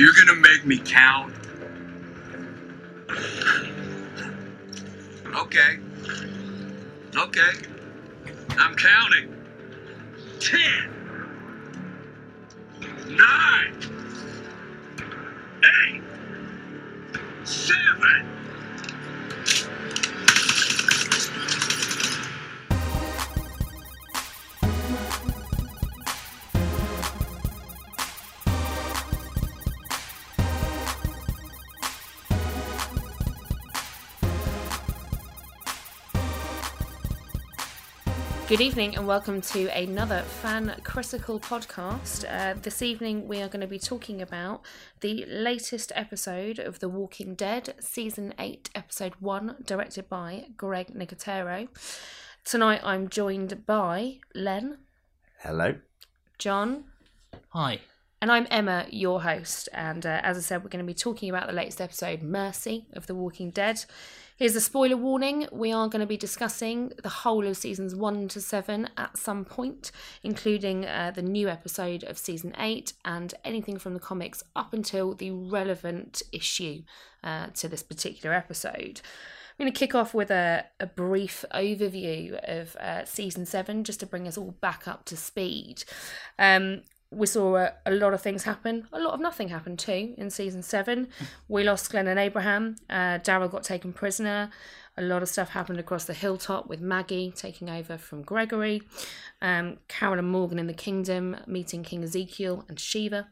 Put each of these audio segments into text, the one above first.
You're gonna make me count? Okay. Okay. I'm counting. Ten. Nine. Eight. Seven. Good evening and welcome to another fan critical podcast. Uh, this evening we are going to be talking about the latest episode of The Walking Dead, season 8, episode 1, directed by Greg Nicotero. Tonight I'm joined by Len, Hello. John, Hi. and I'm Emma, your host. And uh, as I said, we're going to be talking about the latest episode, Mercy of The Walking Dead. Here's a spoiler warning. We are going to be discussing the whole of seasons one to seven at some point, including uh, the new episode of season eight and anything from the comics up until the relevant issue uh, to this particular episode. I'm going to kick off with a, a brief overview of uh, season seven just to bring us all back up to speed. Um, we saw a, a lot of things happen. A lot of nothing happened too in season seven. We lost Glenn and Abraham. Uh, Daryl got taken prisoner. A lot of stuff happened across the hilltop with Maggie taking over from Gregory. Um, Carol and Morgan in the kingdom meeting King Ezekiel and Shiva.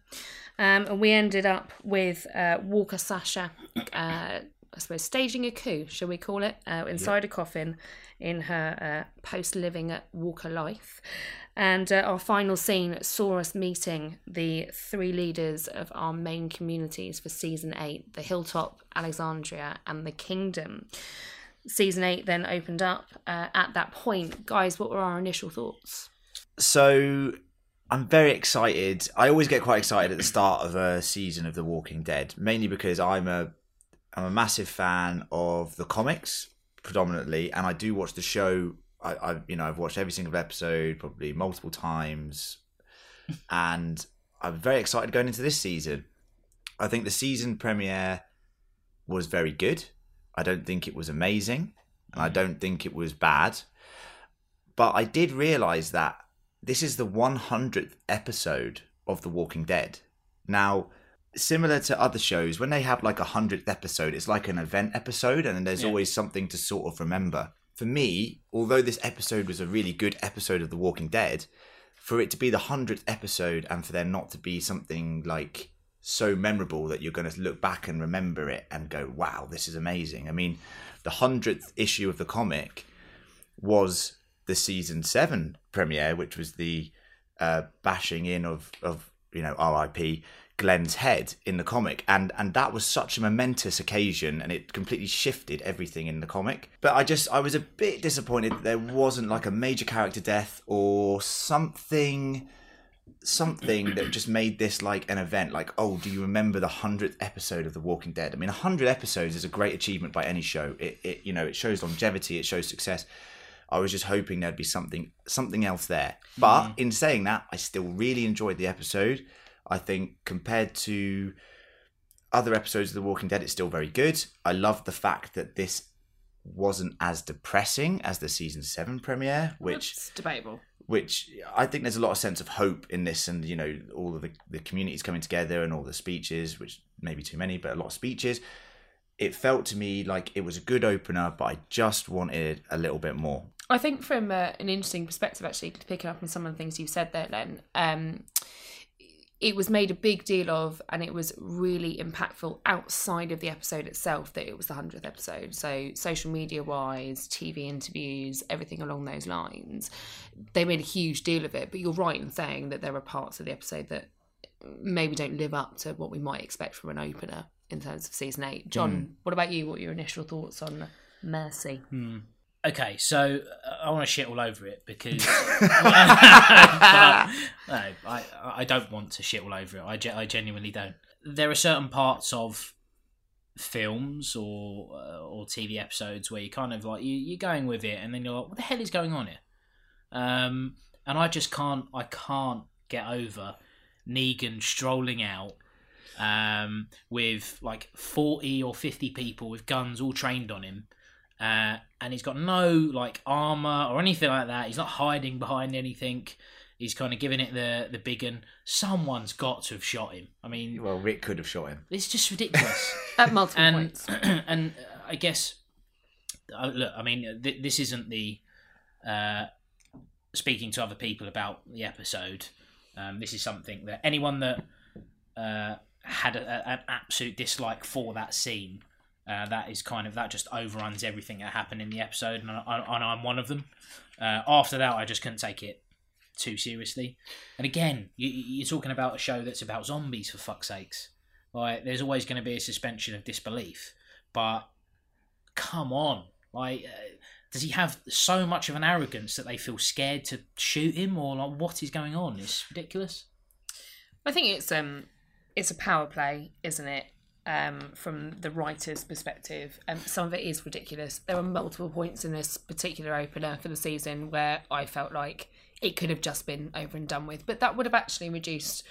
Um, and we ended up with uh, Walker Sasha, uh, I suppose, staging a coup, shall we call it, uh, inside a coffin in her uh, post living Walker life. And uh, our final scene saw us meeting the three leaders of our main communities for season eight the Hilltop, Alexandria, and the Kingdom. Season eight then opened up uh, at that point. Guys, what were our initial thoughts? So I'm very excited. I always get quite excited at the start of a season of The Walking Dead, mainly because I'm a I'm a massive fan of the comics predominantly, and I do watch the show. I, I you know I've watched every single episode probably multiple times, and I'm very excited going into this season. I think the season premiere was very good. I don't think it was amazing, and I mm. don't think it was bad. But I did realize that this is the 100th episode of The Walking Dead. Now, similar to other shows, when they have like a 100th episode, it's like an event episode, and then there's Yeah. always something to sort of remember. For me, although this episode was a really good episode of The Walking Dead, for it to be the 100th episode and for there not to be something like so memorable that you're going to look back and remember it and go, wow, this is amazing. I mean, the 100th issue of the comic was the season seven premiere, which was the uh, bashing in of of you know R.I.P. Glenn's head in the comic, and and that was such a momentous occasion, and it completely shifted everything in the comic. But I just I was a bit disappointed that there wasn't like a major character death or something something that just made this like an event. Like oh do you remember the 100th episode of the walking dead? I mean 100 episodes is a great achievement by any show. It, it you know it shows longevity it shows success. I was just hoping there'd be something something else there. But mm. in saying that i still really enjoyed the episode i think compared to other episodes of the walking dead it's still very good i love the fact that this wasn't as depressing as the season 7 premiere which It's debatable. which I think there's a lot of sense of hope in this, and you know, all of the, the communities coming together and all the speeches, which maybe too many, but a lot of speeches. It felt to me like it was a good opener, but I just wanted a little bit more. I think from uh, an interesting perspective, actually, picking up on some of the things you've said there, Len, um, it was made a big deal of, and it was really impactful outside of the episode itself that it was the 100th episode. So, social media wise, TV interviews, everything along those lines, they made a huge deal of it. But you're right in saying that there are parts of the episode that maybe don't live up to what we might expect from an opener in terms of season eight. John, Hmm. what about you? What are your initial thoughts on Mercy? Okay, so uh, I want to shit all over it because But, no, I I don't want to shit all over it. I, I genuinely don't. There are certain parts of films or uh, or TV episodes where you kind of like you you're going with it, and then you're like, what the hell is going on here? Um, and I just can't I can't get over Negan strolling out um, with like forty or fifty people with guns all trained on him. Uh, and he's got no like armor or anything like that. He's not hiding behind anything. He's kind of giving it the the big un. Someone's got to have shot him. I mean, Well, Rick could have shot him. it's just ridiculous. At multiple and points. and uh, I guess uh, look, I mean, th- this isn't the uh, speaking to other people about the episode. Um, this is something that anyone that uh, had a, a- an absolute dislike for that scene. Uh, that is kind of that just overruns everything that happened in the episode, and, I, I'm one of them. Uh, after that, I just couldn't take it too seriously. And again, you, you're talking about a show that's about zombies for fuck's sakes. Like, there's always going to be a suspension of disbelief, but come on, like, uh, does he have so much of an arrogance that they feel scared to shoot him, or like, what is going on? It's ridiculous. I think it's um it's a power play, isn't it? Um, from the writer's perspective, um, some of it is ridiculous. There are multiple points in this particular opener for the season where I felt like it could have just been over and done with, but that would have actually reduced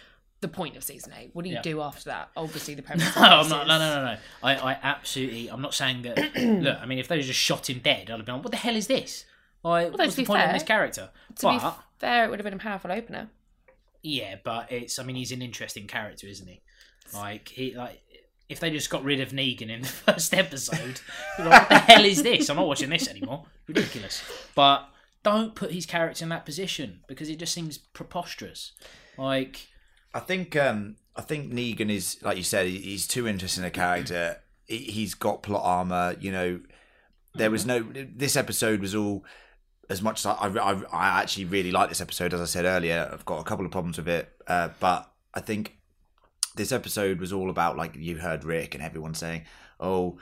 the point of season eight. What do you Yeah. do after that? Obviously, the premise. No, I'm not. No, no, no, no. I, I absolutely. I'm not saying that. look, I mean, if they just shot him dead, I'd have been like, "What the hell is this? Like, to what's the point fair- of this character?" To but be fair, it would have been a powerful opener. yeah, but it's. I mean, he's an interesting character, isn't he? Like he like. If they just got rid of Negan in the first episode, like, what the hell is this? I'm not watching this anymore. Ridiculous. But don't put his character in that position because it just seems preposterous. Like, I think um, I think Negan is like you said. He's too interesting a character. He- He's got plot armor. You know, there was no. This episode was all. As much as I, I, I actually really like this episode, as I said earlier, I've got a couple of problems with it. Uh, but I think this episode was all about like you heard Rick and everyone saying, "Oh,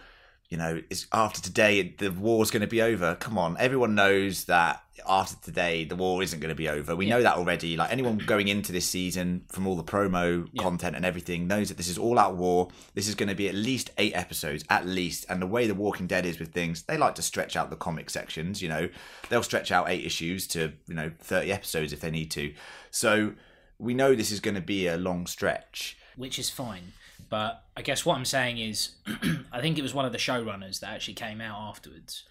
you know, it's after today the war's going to be over." Come on, everyone knows that after today the war isn't going to be over. We know that already. Like anyone going into this season from all the promo content and everything knows that this is all out war. This is going to be at least eight episodes, at least. And the way The Walking Dead is with things, they like to stretch out the comic sections. You know, they'll stretch out eight issues to you know thirty episodes if they need to. So we know this is going to be a long stretch. Which is fine. But I guess what I'm saying is, I think it was one of the showrunners that actually came out afterwards.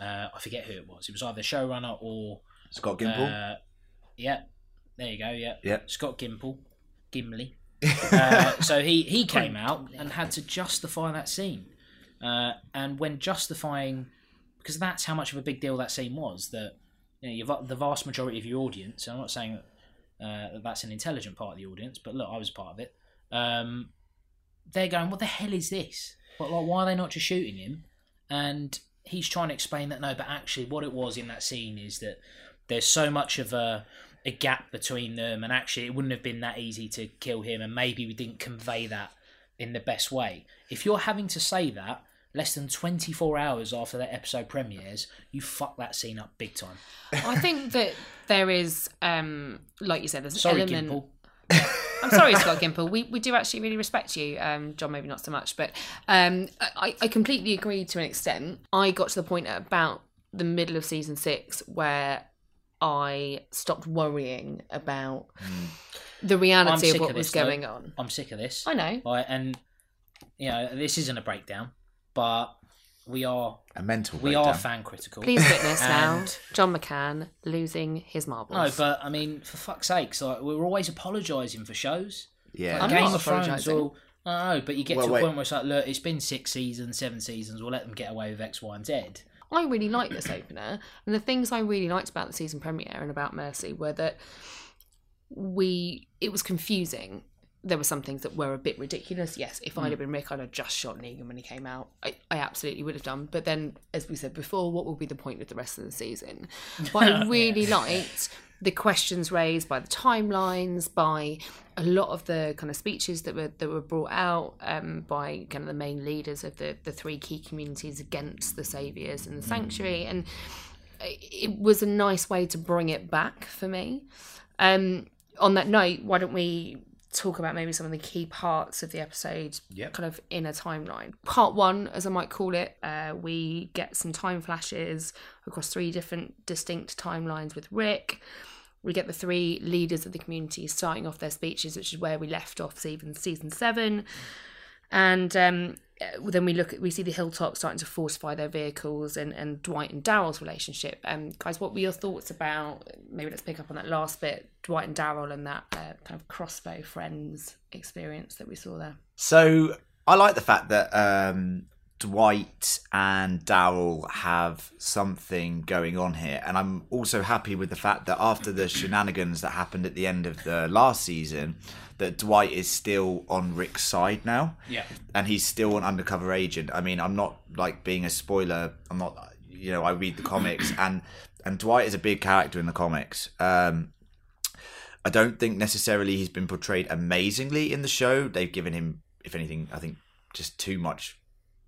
Uh, I forget who it was. It was either showrunner or Scott Gimple. uh, yeah, there you go. Yeah, Yeah. Scott Gimple, Gimli. uh, so he he came out and had to justify that scene, uh, and when justifying, because that's how much of a big deal that scene was. That you know, you've, the vast majority of your audience. And I'm not saying that, uh, that that's an intelligent part of the audience, but look, I was part of it. Um, they're going, "What the hell is this? What, like, why are they not just shooting him?" And he's trying to explain that no, but actually, what it was in that scene is that there's so much of a a gap between them, and actually, it wouldn't have been that easy to kill him, and maybe we didn't convey that in the best way. If you're having to say that less than 24 hours after that episode premieres, you fuck that scene up big time. I think that there is, um, like you said, there's an Sorry, element. I'm sorry, Scott Gimple. We we do actually really respect you, um, John. Maybe not so much, but um, I I completely agree to an extent. I got to the point at about the middle of season six where I stopped worrying about the reality of what was going on. I'm sick of this. I know. Right, and you know, this isn't a breakdown, but we are A mental. we breakdown. are fan critical. Please witness now John McCann losing his marbles. No, but I mean, for fuck's sakes, like we're always apologising for shows. Yeah. I'm Game not of Thrones, apologising. or I know, but you get Well, to a wait. point where it's like, look, it's been six seasons, seven seasons. We'll let them get away with X, Y, and Z. I really liked this opener, and the things I really liked about the season premiere and about Mercy were that we it was confusing. There were some things that were a bit ridiculous. Yes, if I'd have been Rick, I'd have just shot Negan when he came out. I, I absolutely would have done. But then, as we said before, what will be the point of the rest of the season? But I really liked the questions raised by the timelines, by a lot of the kind of speeches that were that were brought out um, by kind of the main leaders of the the three key communities against the saviors and the sanctuary, and it was a nice way to bring it back for me. Um, on that note, why don't we talk about maybe some of the key parts of the episode, Yep. kind of in a timeline. Part one, as I might call it, uh, we get some time flashes across three different distinct timelines with Rick. We get the three leaders of the community starting off their speeches, which is where we left off season season seven. And um, then we look at we see the hilltop starting to fortify their vehicles and, and Dwight and Daryl's relationship. Um, guys, what were your thoughts about? Maybe let's pick up on that last bit, Dwight and Daryl, and that uh, kind of crossbow friends experience that we saw there. So I like the fact that um, Dwight and Daryl have something going on here, and I'm also happy with the fact that after the shenanigans that happened at the end of the last season, that Dwight is still on Rick's side now. Yeah. and he's still an undercover agent. I mean, I'm not like being a spoiler. I'm not, you know, I read the comics, and and Dwight is a big character in the comics. Um, I don't think necessarily he's been portrayed amazingly in the show. They've given him, if anything, I think just too much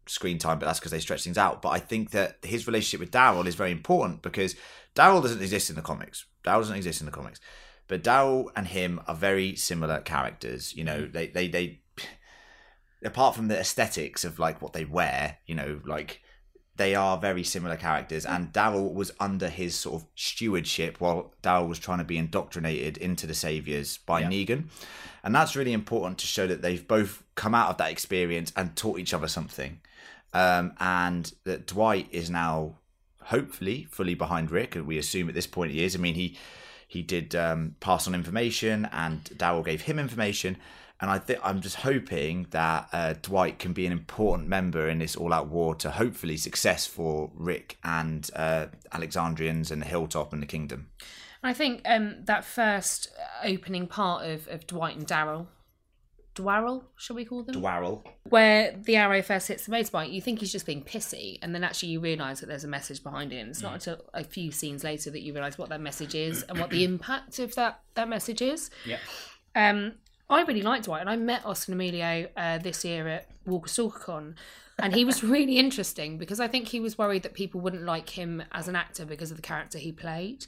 screen time, but that's because they stretch things out. But I think that his relationship with Daryl is very important because Daryl doesn't exist in the comics. Daryl doesn't exist in the comics, but Daryl and him are very similar characters. You know, they they they apart from the aesthetics of like what they wear, you know, like they are very similar characters. And Daryl was under his sort of stewardship while Daryl was trying to be indoctrinated into the Saviors by Yeah. Negan. And that's really important to show that they've both come out of that experience and taught each other something. Um, and that Dwight is now hopefully fully behind Rick, and we assume at this point he is. I mean, he he did um, pass on information, and Daryl gave him information. And I think I'm just hoping that uh, Dwight can be an important member in this all-out war to hopefully success for Rick and uh, Alexandrians and the Hilltop and the Kingdom. I think um, that first opening part of, of Dwight and Daryl, Dwarrel, shall we call them? Dwarrel. where the arrow first hits the motorbike, you think he's just being pissy, and then actually you realise that there's a message behind it. And it's not until a few scenes later that you realise what that message is and what the impact of that that message is. Yeah. Um, I really liked Dwight, and I met Austin Amelio uh, this year at Walker StalkerCon, and he was really interesting because I think he was worried that people wouldn't like him as an actor because of the character he played.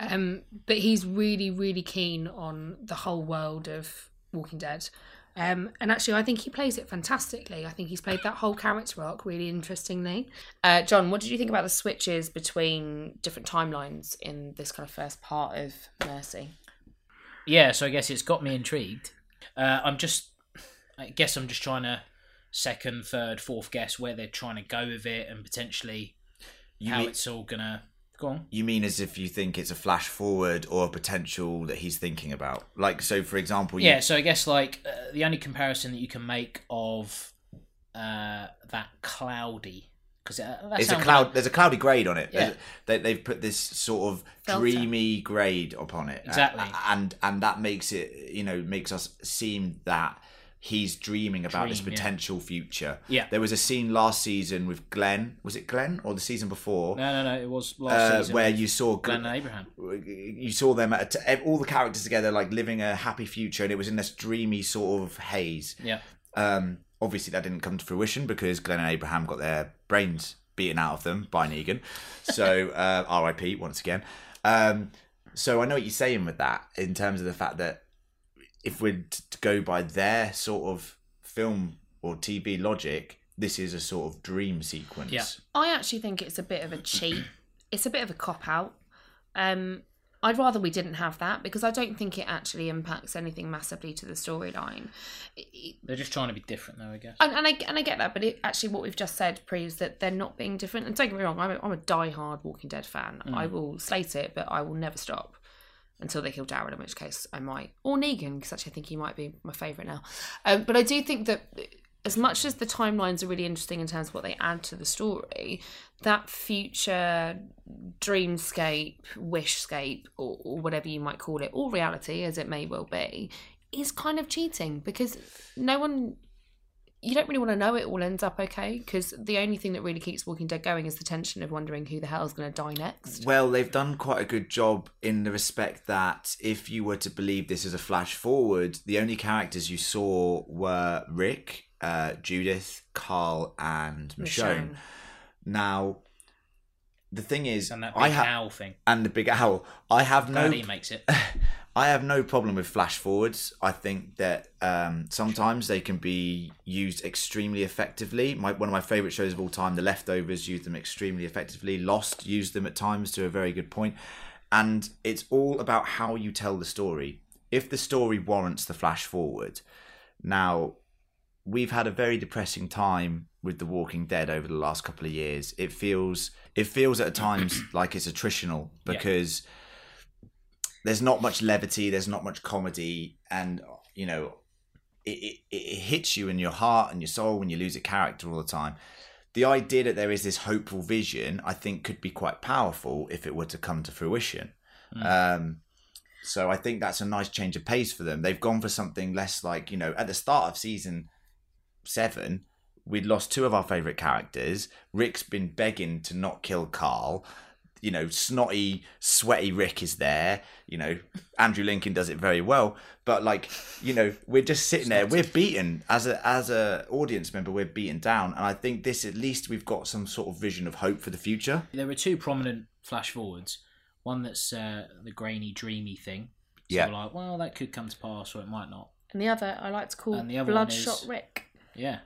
Um, but he's really, really keen on the whole world of Walking Dead. Um, and actually, I think he plays it fantastically. I think he's played that whole character arc really interestingly. Uh, John, what did you think about the switches between different timelines in this kind of first part of Mercy? Yeah, so I guess it's got me intrigued. Uh, I'm just, I guess I'm just trying to second, third, fourth guess where they're trying to go with it and potentially You how mean, it's all gonna go on. you mean as if you think it's a flash forward or a potential that he's thinking about? Like, so for example, you, Yeah, so I guess like uh, the only comparison that you can make of uh, that cloudy because uh, It's a cloud. gonna- There's a cloudy grade on it. Yeah. They, they've put this sort of Filter. dreamy grade upon it, Exactly. A- and and that makes it, you know, makes us seem that he's dreaming about this Dream, yeah. potential future. Yeah. There was a scene last season with Glenn. Was it Glenn or the season before? No, no, no. It was last uh, season where you saw Glenn and Abraham. you saw them at t- all the characters together, like living a happy future, and it was in this dreamy sort of haze. Yeah, Um, obviously, that didn't come to fruition because Glenn and Abraham got their brains beaten out of them by Negan. So, uh, R.I.P. once again. Um, so I know what you're saying with that in terms of the fact that if we're to go by their sort of film or TV logic, this is a sort of dream sequence. Yeah. I actually think it's a bit of a cheat. It's a bit of a cop out. Um, I'd rather we didn't have that because I don't think it actually impacts anything massively to the storyline. They're just trying to be different, though. I guess. And, and I and I get that, but it, actually, what we've just said proves that they're not being different. And don't get me wrong, I'm a, I'm a die-hard Walking Dead fan. I will slate it, but I will never stop until they kill Daryl. In which case, I might or Negan, because actually, I think he might be my favourite now. Um, but I do think that as much as the timelines are really interesting in terms of what they add to the story, that future dreamscape, wishscape, or, or whatever you might call it, or reality as it may well be, is kind of cheating because no one you don't really want to know it all ends up okay because the only thing that really keeps Walking Dead going is the tension of wondering who the hell is going to die next. Well, they've done quite a good job in the respect that if you were to believe this is a flash forward, the only characters you saw were Rick, uh, Judith, Carl, and Michonne. Michonne. Now, the thing is, And that I big owl thing. and the big owl. I have no Glad he makes it. I have no problem with flash forwards. I think that um, sometimes they can be used extremely effectively. My, one of my favourite shows of all time, The Leftovers, used them extremely effectively. Lost used them at times to a very good point. And it's all about how you tell the story. If the story warrants the flash forward. Now, we've had a very depressing time with The Walking Dead over the last couple of years. It feels it feels at times like it's attritional Yeah. There's not much levity, there's not much comedy, and you know, it, it, it hits you in your heart and your soul when you lose a character all the time. The idea that there is this hopeful vision, I think, could be quite powerful if it were to come to fruition. Um, so I think that's a nice change of pace for them. They've gone for something less like you know at the start of season seven, we'd lost two of our favorite characters. Rick's been begging to not kill Carl. You know, snotty, sweaty Rick is there. You know, Andrew Lincoln does it very well. But like, you know, we're just sitting there. We're beaten as a as a audience member. We're beaten down, and I think this at least we've got some sort of vision of hope for the future. There were two prominent flash forwards. One that's uh, the grainy, dreamy thing. So Yeah. we're like, well, that could come to pass or it might not. And the other I like to call And the other Bloodshot is- Rick. Yeah.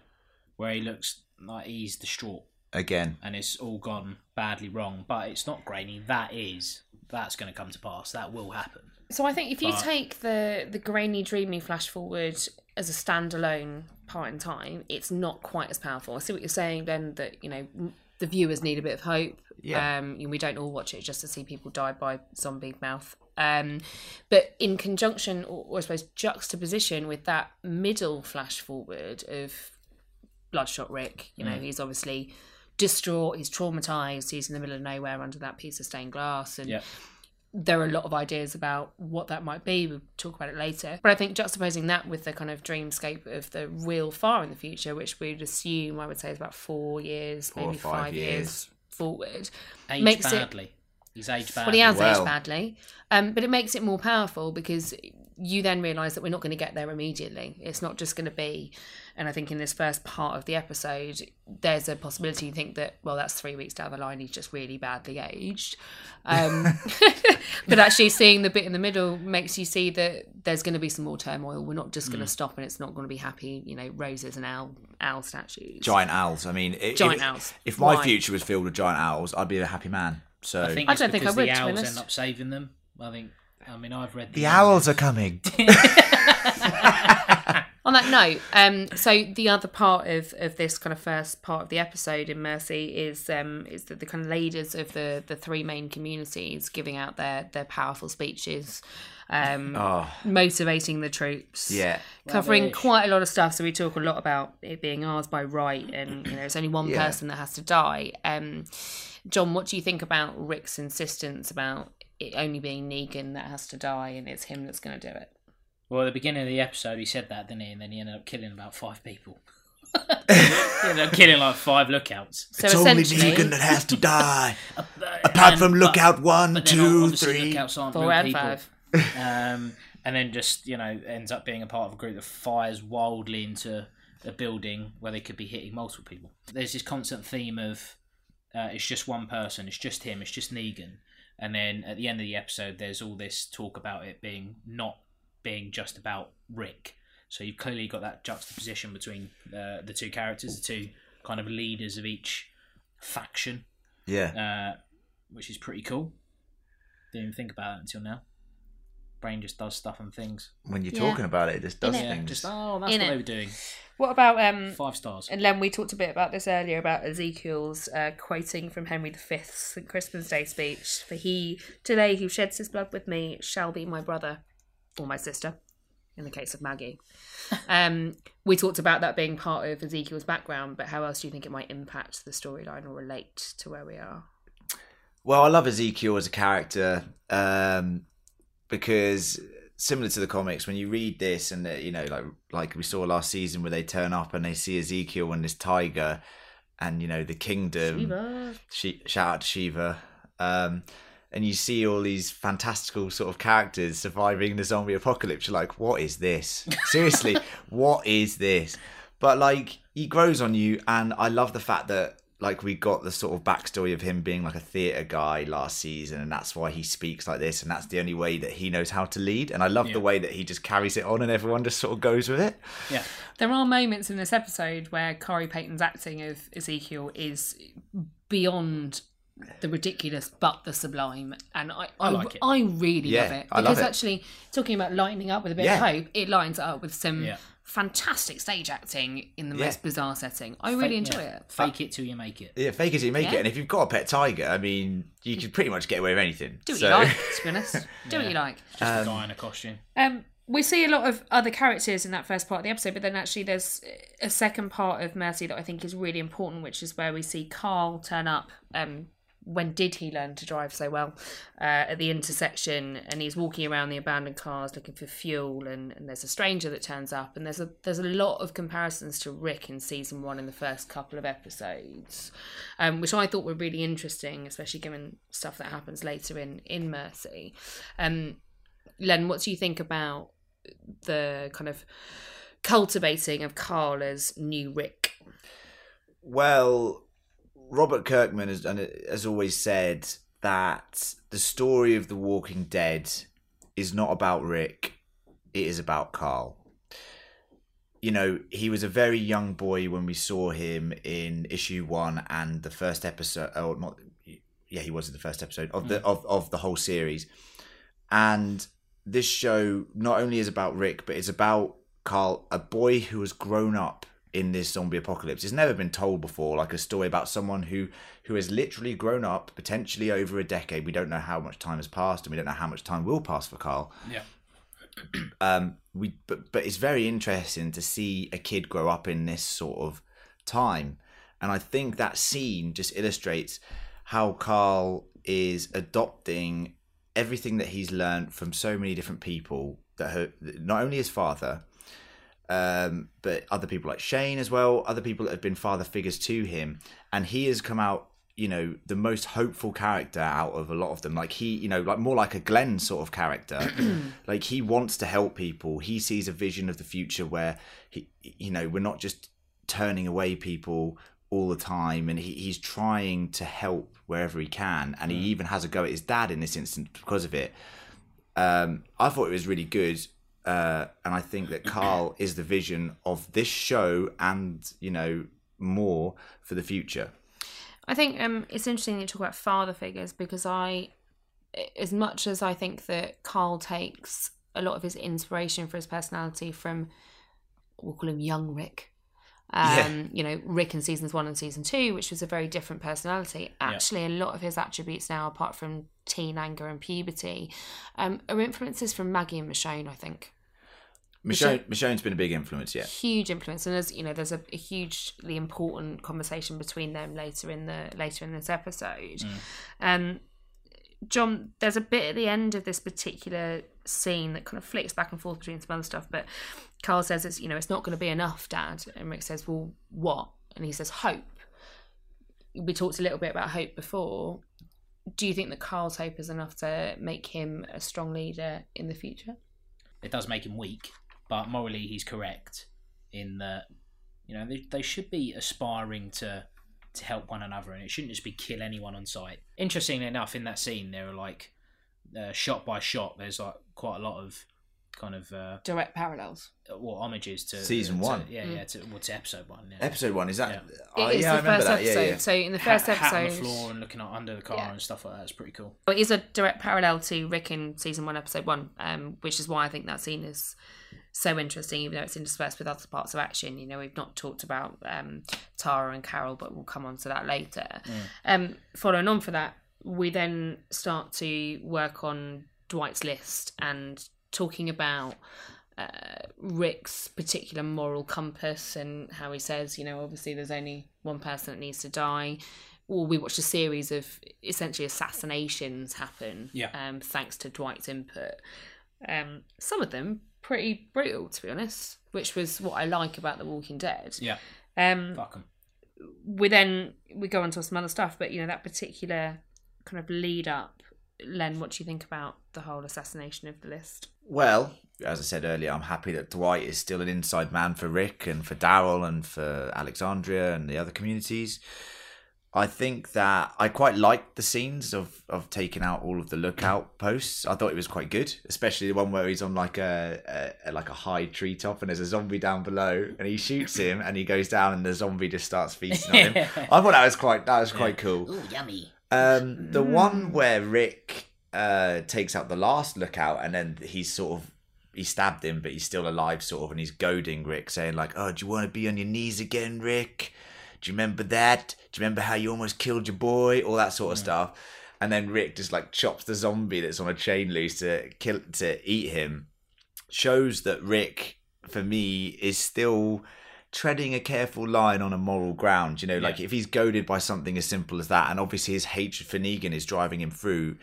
Where he looks like he's distraught Again, and it's all gone badly wrong. But it's not grainy. That is, that's going to come to pass. That will happen. So I think if you But- take the the grainy, dreamy flash forward as a standalone part in time, it's not quite as powerful. I see what you're saying, then that you know the viewers need a bit of hope. Yeah. Um, we don't all watch it just to see people die by zombie mouth. Um, but in conjunction, or, or I suppose juxtaposition with that middle flash forward of Bloodshot Rick, you know, Mm. he's obviously distraught, he's traumatized, he's in the middle of nowhere under that piece of stained glass, and Yeah. there are a lot of ideas about what that might be. We'll talk about it later. But I think juxtaposing that with the kind of dreamscape of the real far in the future, which we'd assume I would say is about four years, Four maybe five five, years. years. forward. Aged Makes it- He's aged badly. Well, he has Well. aged badly, um, but it makes it more powerful because you then realise that we're not going to get there immediately. It's not just going to be, and I think in this first part of the episode, there's a possibility you think that well, that's three weeks down the line, he's just really badly aged. Um, but actually, seeing the bit in the middle makes you see that there's going to be some more turmoil. We're not just going to stop, and it's not going to be happy, you know, roses and owl owl statues. giant owls. I mean, i- Giant if, owls. If my Why? future was filled with giant owls, I'd be a happy man. So I think I don't think I because would, the be owls end up saving them. I think. I mean, I've read the owls are coming. On that note, um, so the other part of, of this kind of first part of the episode in Mercy is um, is the, the kind of leaders of the, the three main communities giving out their, their powerful speeches, um, oh, motivating the troops. yeah. Covering Rubbish. quite a lot of stuff, so we talk a lot about it being ours by right, and you know it's only one Yeah. person that has to die. Um, John, what do you think about Rick's insistence about it only being Negan that has to die, and it's him that's going to do it? Well, at the beginning of the episode, he said that, didn't he? And then he ended up killing about five people. he ended up killing like five lookouts. So it's only essentially, Negan that has to die. Apart and- from but- lookout one, but then two, obviously three. Lookouts aren't four real and people. five. um, and then just you know ends up being a part of a group that fires wildly into a building where they could be hitting multiple people. There's this constant theme of uh, it's just one person, it's just him, it's just Negan, and then at the end of the episode, there's all this talk about it being not being just about Rick. So you've clearly got that juxtaposition between uh, the two characters, the two kind of leaders of each faction, Yeah. uh, which is pretty cool. Didn't even think about it until now. Brain just does stuff and things. When you're Yeah. talking about it, it just does Innit? Yeah, things. just oh, that's In what it. they were doing. What about um? Five stars. And Len, we talked a bit about this earlier about Ezekiel's uh, quoting from Henry V's St. Crispin's Day speech. For he today who sheds his blood with me shall be my brother or my sister, in the case of Maggie. um, we talked about that being part of Ezekiel's background, but how else do you think it might impact the storyline or relate to where we are? Well, I love Ezekiel as a character um, because similar to the comics when you read this and uh, you know like like we saw last season where they turn up and they see Ezekiel and this tiger and you know the kingdom Shiva. She, shout out to Shiva um and you see all these fantastical sort of characters surviving the zombie apocalypse you're like what is this seriously what is this but like he grows on you and I love the fact that like we got the sort of backstory of him being like a theatre guy last season and that's why he speaks like this and that's the only way that he knows how to lead and I love Yeah. the way that he just carries it on and everyone just sort of goes with it Yeah. There are moments in this episode where Khary Payton's acting of Ezekiel is beyond the ridiculous but the sublime and I I, I like it. I really Yeah, love it I love because it. actually talking about lighting up with a bit Yeah. of hope it lines up with some Yeah. fantastic stage acting in the Yeah. most bizarre setting I really enjoy yeah. it Fake it till you make it. yeah fake it till you make Yeah. it and if you've got a pet tiger I mean you could pretty much get away with anything do what So- you like to be honest do what you like Just a guy in a costume. Um, we see a lot of other characters in that first part of the episode, but then actually there's a second part of Mercy that I think is really important, which is where we see Carl turn up. Um, when did he learn to drive so well? Uh, at the intersection, and he's walking around the abandoned cars looking for fuel, and, and there's a stranger that turns up, and there's a there's a lot of comparisons to Rick in season one in the first couple of episodes, um, which I thought were really interesting, especially given stuff that happens later in in Mercy. Um, Len, what do you think about the kind of cultivating of Carl as new Rick? Well, Robert Kirkman has, has always said that the story of The Walking Dead is not about Rick, it is about Carl. You know, he was a very young boy when we saw him in issue one and the first episode, Oh, not, yeah, he was in the first episode of the mm. of, of the whole series. And this show not only is about Rick, but it's about Carl, a boy who has grown up in this zombie apocalypse. It's never been told before, like a story about someone who who has literally grown up, potentially over a decade. We don't know how much time has passed, and we don't know how much time will pass for Carl. Yeah. Um, we but but it's very interesting to see a kid grow up in this sort of time, and I think that scene just illustrates how Carl is adopting everything that he's learned from so many different people that have, not only his father um, but other people like Shane as well, other people that have been father figures to him, and he has come out, you know, the most hopeful character out of a lot of them. Like he, you know, like more like a Glenn sort of character. like he wants to help people. He sees a vision of the future where he, you know, we're not just turning away people all the time, and he, he's trying to help wherever he can, and he even has a go at his dad in this instance because of it. Um, I thought it was really good uh, and I think that Carl is the vision of this show and you know more for the future. I think um, it's interesting that you talk about father figures because I, as much as I think that Carl takes a lot of his inspiration for his personality from, we'll call him young Rick. Um, Yeah. You know, Rick in seasons one and season two, which was a very different personality. Actually, a lot of his attributes now, apart from teen anger and puberty, um, are influences from Maggie and Michonne, I think. Michonne, Michonne's been a big influence, yeah. huge influence and there's you know there's a, a hugely important conversation between them later in the later in this episode. Um john there's a bit at the end of this particular scene that kind of flicks back and forth between some other stuff but carl says it's you know it's not going to be enough dad. And rick says well what? And he says hope. We talked a little bit about hope before. Do you think that carl's hope is enough to make him a strong leader in the future? It does make him weak, but morally he's correct in that you know they, they should be aspiring to to help one another, and it shouldn't just be kill anyone on sight. Interestingly enough, in that scene, there are like uh, shot by shot. There's like quite a lot of kind of uh, direct parallels or homages to Season to- one. yeah, yeah, to, well, to episode one. Yeah. Episode one is that? Yeah. Oh, It is yeah, I the remember first that. episode Yeah, yeah. so in the first hat, hat on the episode floor and looking under the car Yeah. and stuff like that. It's pretty cool. Well, it is a direct parallel to Rick in season one, episode one, um, which is why I think that scene is so interesting, even though it's interspersed with other parts of action. You know, we've not talked about um, Tara and Carol, but we'll come on to that later. Um, following on for that, we then start to work on Dwight's list and talking about uh, Rick's particular moral compass and how he says, you know, obviously there's only one person that needs to die. Or we watched a series of essentially assassinations happen, Yeah. um, thanks to Dwight's input. Um, some of them pretty brutal, to be honest, which was what I like about The Walking Dead. Yeah, Um, fuck 'em. we then we go on to some other stuff, but you know that particular kind of lead up. Len, what do you think about the whole assassination of the list? Well, as I said earlier, I'm happy that Dwight is still an inside man for Rick and for Daryl and for Alexandria and the other communities. I think that I quite liked the scenes of, of taking out all of the lookout posts. I thought it was quite good, especially the one where he's on like a, a like a high treetop and there's a zombie down below and he shoots him and he goes down and the zombie just starts feasting on him. I thought that was quite that was quite cool. Ooh, yummy. Um, the one where Rick uh, takes out the last lookout, and then he's sort of he stabbed him, but he's still alive, sort of, and he's goading Rick, saying like, "Oh, do you want to be on your knees again, Rick? Do you remember that? Do you remember how you almost killed your boy? All that sort of stuff." And then Rick just like chops the zombie that's on a chain loose to kill to eat him. Shows that Rick, for me, is still treading a careful line on a moral ground. You know, like Yeah. if he's goaded by something as simple as that, and obviously his hatred for Negan is driving him through,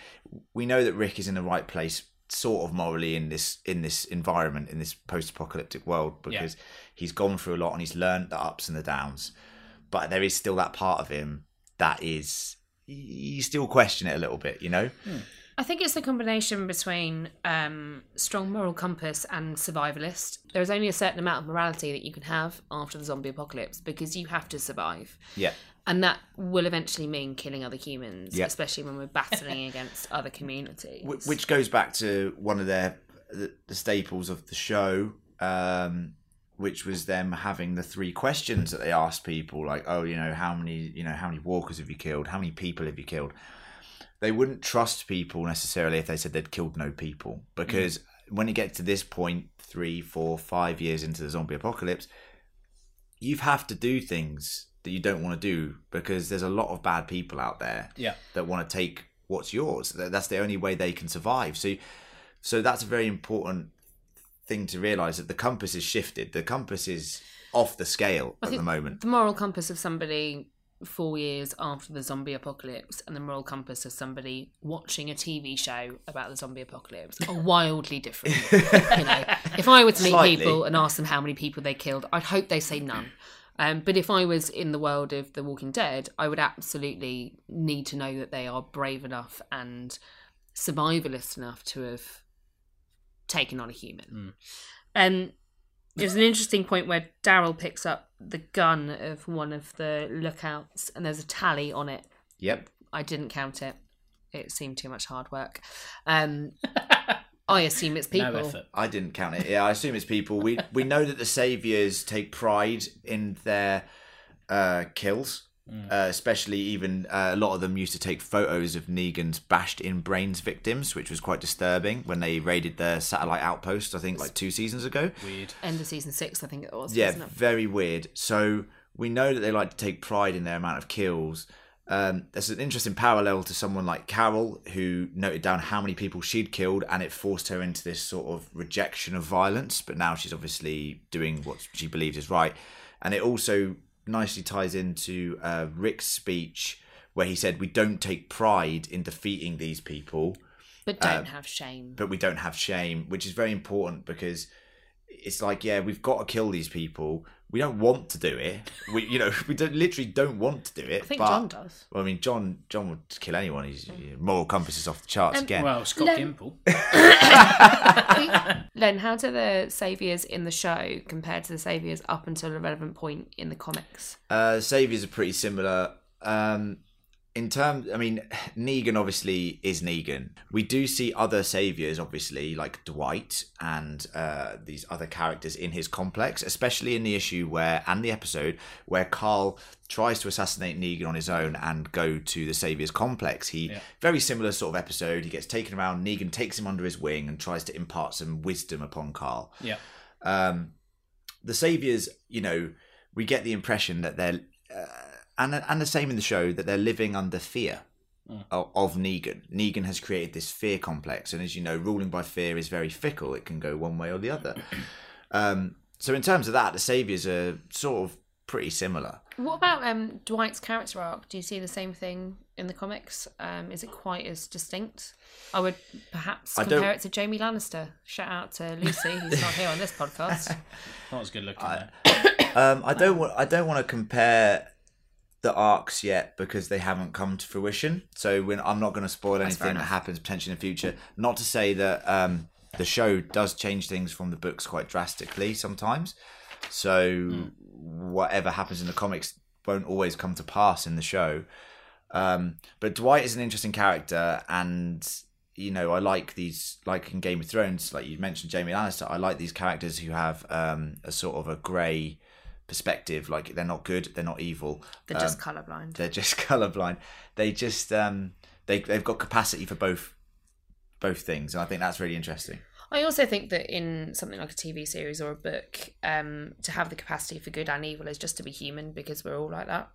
we know that Rick is in the right place, sort of morally in this in this environment, in this post-apocalyptic world, because he's gone through a lot and he's learned the ups and the downs. But there is still that part of him that is you still question it a little bit, you know. I think it's the combination between um, strong moral compass and survivalist. There is only a certain amount of morality that you can have after the zombie apocalypse because you have to survive. Yeah. And that will eventually mean killing other humans, Yeah. especially when we're battling against other communities. Which goes back to one of their the, the staples of the show um which was them having the three questions that they asked people like oh you know how many you know how many walkers have you killed how many people have you killed they wouldn't trust people necessarily if they said they'd killed no people because when you get to this point three four five years into the zombie apocalypse you have to do things that you don't want to do because there's a lot of bad people out there Yeah. that want to take what's yours. That's the only way they can survive. So, so that's a very important thing to realize that the compass is shifted. The compass is off the scale I at the moment. The moral compass of somebody four years after the zombie apocalypse and the moral compass of somebody watching a TV show about the zombie apocalypse are wildly different. you know, if I were to meet Slightly. people and ask them how many people they killed, I'd hope they say none. Um, but if I was in the world of The Walking Dead, I would absolutely need to know that they are brave enough and survivalist enough to have taken on a human. And there's an interesting point where Daryl picks up the gun of one of the lookouts, and there's a tally on it. Yep. I didn't count it; it seemed too much hard work. Um, I assume it's people. No. I didn't count it. Yeah, I assume it's people. We we know that the saviors take pride in their uh, kills. Uh, especially even uh, a lot of them used to take photos of Negan's bashed in brains victims, which was quite disturbing when they raided their satellite outpost. I think like two seasons ago. Weird. End of season six, I think it was. Yeah, it? very weird. So we know that they like to take pride in their amount of kills. Um, there's an interesting parallel to someone like Carol, who noted down how many people she'd killed, and it forced her into this sort of rejection of violence. But now she's obviously doing what she believes is right, and it also nicely ties into uh, Rick's speech where he said, "We don't take pride in defeating these people." but don't have shame. but we don't have shame, which is very important because it's like, yeah, we've got to kill these people. We don't want to do it. We, you know, we don't literally don't want to do it. I think but, John does. Well, I mean, John, John would kill anyone. His moral compass is off the charts Um, again. Well, Scott Len- Gimple. Len, how do the saviors in the show compare to the saviors up until a relevant point in the comics? Uh, Saviors are pretty similar. Um, in terms, I mean, Negan obviously is Negan. We do see other saviors, obviously, like Dwight and uh, these other characters in his complex, especially in the issue where, and the episode where Carl tries to assassinate Negan on his own and go to the saviors complex. He, Yeah. very similar sort of episode. He gets taken around, Negan takes him under his wing and tries to impart some wisdom upon Carl Yeah. um, the saviors, you know, we get the impression that they're, uh, and and the same in the show that they're living under fear of, of Negan. Negan has created this fear complex, and as you know, ruling by fear is very fickle. It can go one way or the other. um, so in terms of that, the saviors are sort of pretty similar. What about um, Dwight's character arc? Do you see the same thing in the comics? Um, is it quite as distinct? I would perhaps I compare don't- it to Jaime Lannister. Shout out to Lucy, who's not here on this podcast. Not as good looking there. Um, I don't want. I don't want to compare the arcs yet because they haven't come to fruition. So when I'm not going to spoil anything that happens potentially in the future. Not to say that um, the show does change things from the books quite drastically sometimes. So whatever happens in the comics won't always come to pass in the show. Um, but Dwight is an interesting character, and you know I like these, like in Game of Thrones, like you mentioned Jaime Lannister. I like these characters who have um, a sort of a grey perspective. Like they're not good, they're not evil. They're just colourblind. They're just colorblind. They just um, they they've got capacity for both both things, and I think that's really interesting. I also think that in something like a TV series or a book, um, to have the capacity for good and evil is just to be human because we're all like that.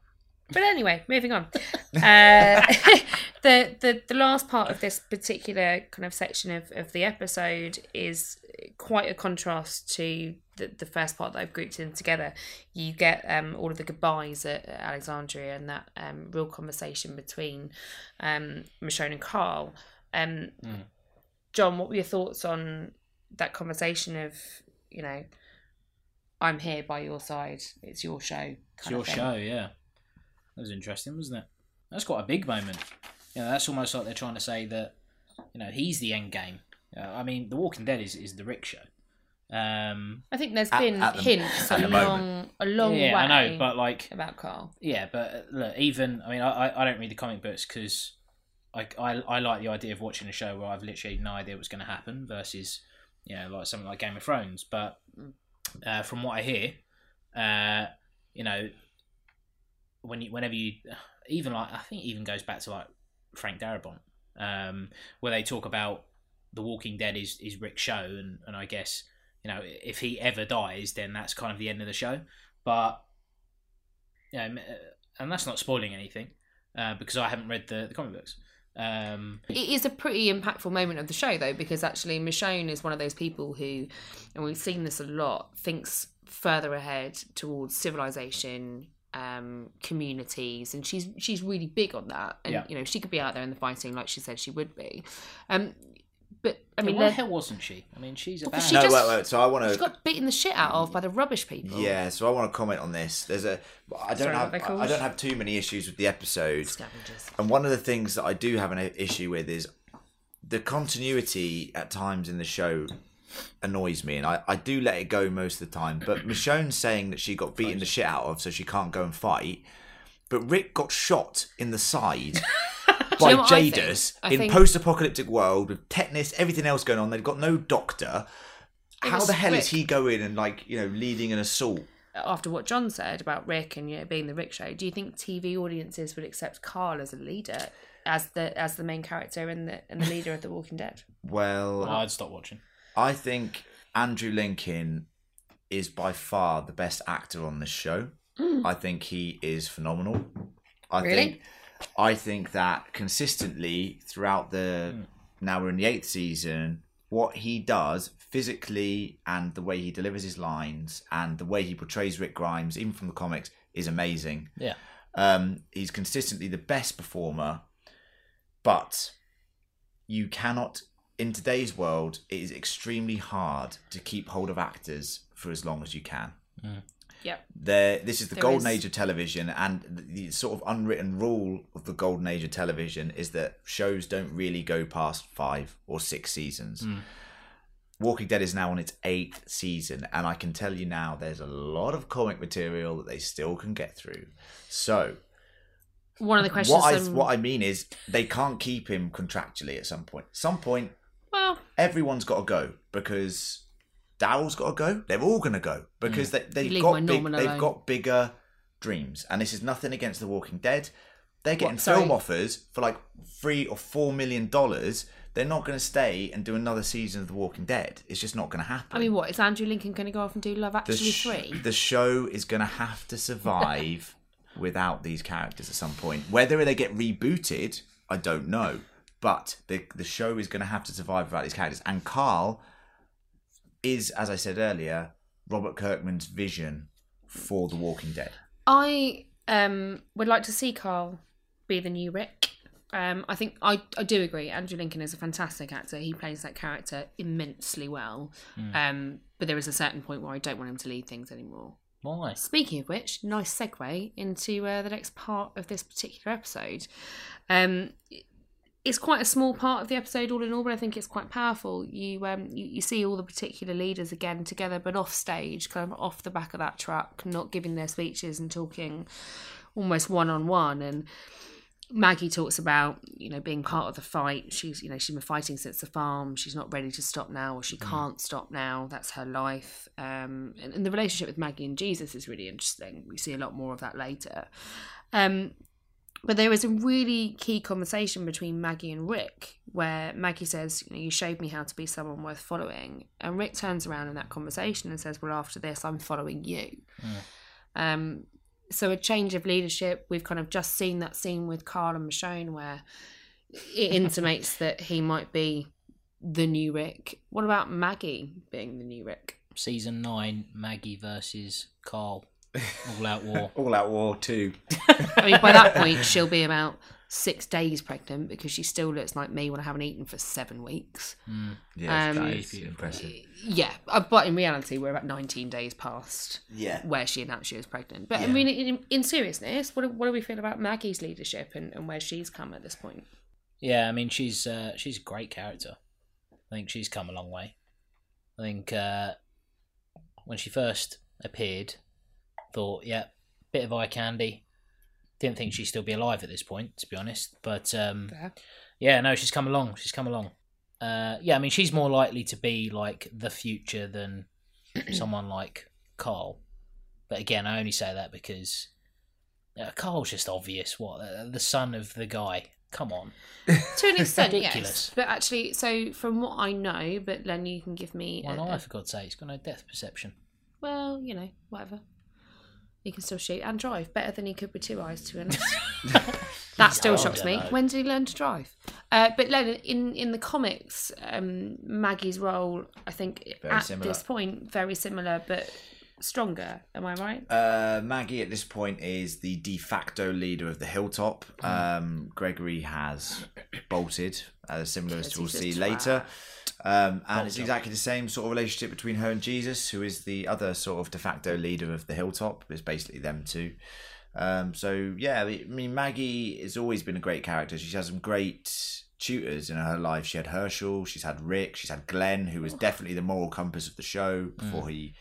But anyway, moving on. Uh, the, the the last part of this particular kind of section of, of the episode is quite a contrast to the, the first part that I've grouped in together. You get um, all of the goodbyes at, at Alexandria and that um, real conversation between um, Michonne and Carl. Um, John, what were your thoughts on that conversation of, you know, I'm here by your side, it's your show. It's your of thing? show, yeah. That was interesting, wasn't it? That's quite a big moment. You know, that's almost like they're trying to say that, you know, he's the end game. Uh, I mean, The Walking Dead is, is the Rick show. Um, I think there's At- been at the- hints at a long, moment. a long yeah, way I know, but like, about Carl. yeah, but uh, look, even I mean, I, I- I don't read the comic books because I, I I like the idea of watching a show where I've literally no idea what's going to happen versus you know like something like Game of Thrones. But uh, from what I hear, uh, you know, when you whenever you even like I think it even goes back to like Frank Darabont, um, where they talk about the Walking Dead is is Rick's show, and and I guess you know if he ever dies, then that's kind of the end of the show. But you know, uh, and that's not spoiling anything uh, because I haven't read the, the comic books. Um, It is a pretty impactful moment of the show, though, because actually Michonne is one of those people who, and we've seen this a lot, thinks further ahead towards civilization, um, communities, and she's she's really big on that. And Yeah. you know, she could be out there in the fighting like she said she would be. Um, but I I mean, mean, why the hell wasn't she? I mean, she's a Well, 'cause bad. she no, just- wait, wait. So I want to. she got beaten the shit out of by the rubbish people. Yeah, so I want to comment on this. There's a. I don't Sorry, have. they're? I don't have too many issues with the episode. Scavengers. And one of the things that I do have an issue with is the continuity at times in the show annoys me, and I, I do let it go most of the time. But Michonne saying that she got beaten the shit out of, so she can't go and fight. But Rick got shot in the side by know think? Jadis in think- post-apocalyptic world with tetanus, everything else going on. They've got no doctor. It How was the hell is he going and like you know leading an assault? After what John said about Rick and you know being the Rick show, do you think TV audiences would accept Carl as a leader, as the as the main character and the and the leader of The Walking Dead? Well, Well, I'd stop watching. I think Andrew Lincoln is by far the best actor on this show. Mm. I think he is phenomenal. I Really? think I think that consistently throughout the now we're in the eighth season, what he does physically and the way he delivers his lines and the way he portrays Rick Grimes, even from the comics, is amazing. Yeah. Um, he's consistently the best performer, but you cannot. In today's world, it is extremely hard to keep hold of actors for as long as you can. Yep. There, this is the There golden is- age of television, and the, the sort of unwritten rule of the golden age of television is that shows don't really go past five or six seasons. Walking Dead is now on its eighth season, and I can tell you now, there's a lot of comic material that they still can get through. So, One of the questions. what I um, what I mean is, they can't keep him contractually at some point. Some point, well, everyone's got to go because Daryl's got to go. They're all going to go because mm. they, they've got big, they've got bigger dreams, and this is nothing against The Walking Dead. They're getting What, film offers for like three or four million dollars. They're not going to stay and do another season of The Walking Dead. It's just not going to happen. I mean, what is Andrew Lincoln going to go off and do Love the, Actually sh- three? the show is going to have to survive without these characters at some point. Whether they get rebooted, I don't know. But the the show is going to have to survive without these characters. And Carl is, as I said earlier, Robert Kirkman's vision for The Walking Dead. I um, would like to see Carl be the new Rick. Um, I think I, I do agree. Andrew Lincoln is a fantastic actor. He plays that character immensely well. Um, but there is a certain point where I don't want him to lead things anymore. Why? Speaking of which, nice segue into uh, the next part of this particular episode. Um, it's quite a small part of the episode, all in all, but I think it's quite powerful. You um, you, you see all the particular leaders again together, but off stage, kind of off the back of that truck, not giving their speeches and talking almost one on one. And Maggie talks about you know being part of the fight. She's you know she's been fighting since the farm. She's not ready to stop now, or she can't stop now. That's her life. Um, and, and the relationship with Maggie and Jesus is really interesting. We see a lot more of that later. Um, but there was a really key conversation between Maggie and Rick where Maggie says, you know, you showed me how to be someone worth following. And Rick turns around in that conversation and says, well, after this, I'm following you. Um, so a change of leadership. We've kind of just seen that scene with Carl and Michonne where it intimates that he might be the new Rick. What about Maggie being the new Rick? Season nine, Maggie versus Carl. All out war. All out war too. I mean, by that point, she'll be about six days pregnant because she still looks like me when I haven't eaten for seven weeks. Yeah, Um, that is impressive. Yeah, uh, but in reality, we're about 19 days past Yeah. where she announced she was pregnant. But I mean, in, in seriousness, what do, what do we feel about Maggie's leadership and, and where she's come at this point? Yeah, I mean she's uh, she's a great character. I think she's come a long way. I think uh, when she first appeared, thought, yeah, bit of eye candy. Didn't think she'd still be alive at this point, to be honest. But um, yeah, no, she's come along. She's come along. Uh, yeah, I mean she's more likely to be like the future than someone like Carl. But again, I only say that because uh, Carl's just obvious. What uh, the son of the guy? Come on. To an extent, Ridiculous. yes. But actually, so from what I know, but Len, you can give me. A- not? a- For God's sake, it's got no depth perception. well, you know, whatever. He can still shoot and drive better than he could with two eyes, to be honest. that still I shocks me. When did he learn to drive? Uh, but in in the comics, um, Maggie's role, I think, Very at similar. this point, very similar, but stronger. Am I right? Uh, Maggie at this point is the de facto leader of the Hilltop. Um, Gregory has bolted, uh, similar as we'll see twat. Um, and it's exactly the same sort of relationship between her and Jesus, who is the other sort of de facto leader of the Hilltop. It's basically them two. Um, so yeah, I mean Maggie has always been a great character. She's had some great tutors in her life. She had Hershel, she's had Rick, she's had Glenn, who was definitely the moral compass of the show before he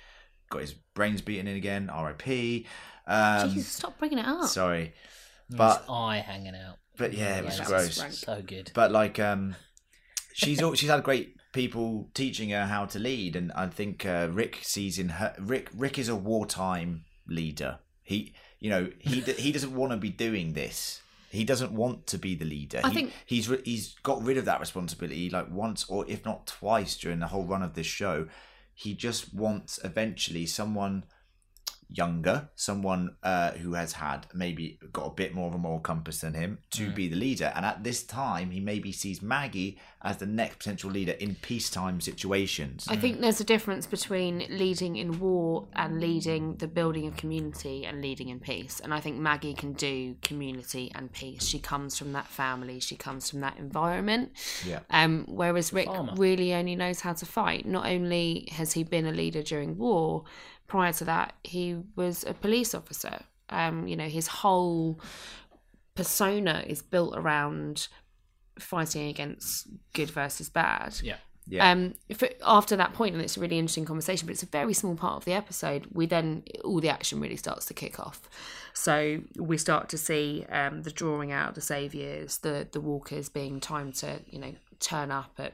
got his brains beaten in again. R.I.P. Um, Jeez, stop bringing it up. sorry, But but eye hanging out. but yeah, it was that was gross. So good. But like, um, she's she's had great people teaching her how to lead, and I think uh, Rick sees in her Rick Rick is a wartime leader. He you know he he doesn't want to be doing this. He doesn't want to be the leader. I he, think- he's he's got rid of that responsibility like once or if not twice during the whole run of this show. He just wants eventually someone younger, someone uh, who has had maybe got a bit more of a moral compass than him to be the leader. And at this time, he maybe sees Maggie as the next potential leader in peacetime situations. I think there's a difference between leading in war and leading the building of community and leading in peace. And I think Maggie can do community and peace. She comes from that family, she comes from that environment. yeah. Um, whereas Rick Farmer. really only knows how to fight. Not only has he been a leader during war, prior to that, he was a police officer. Um, you know, his whole persona is built around fighting against good versus bad. Yeah. Yeah. Um, if it, after that point, and it's a really interesting conversation, but it's a very small part of the episode. We then all the action really starts to kick off. So we start to see um, the drawing out of the saviors, the the walkers being timed to you know turn up at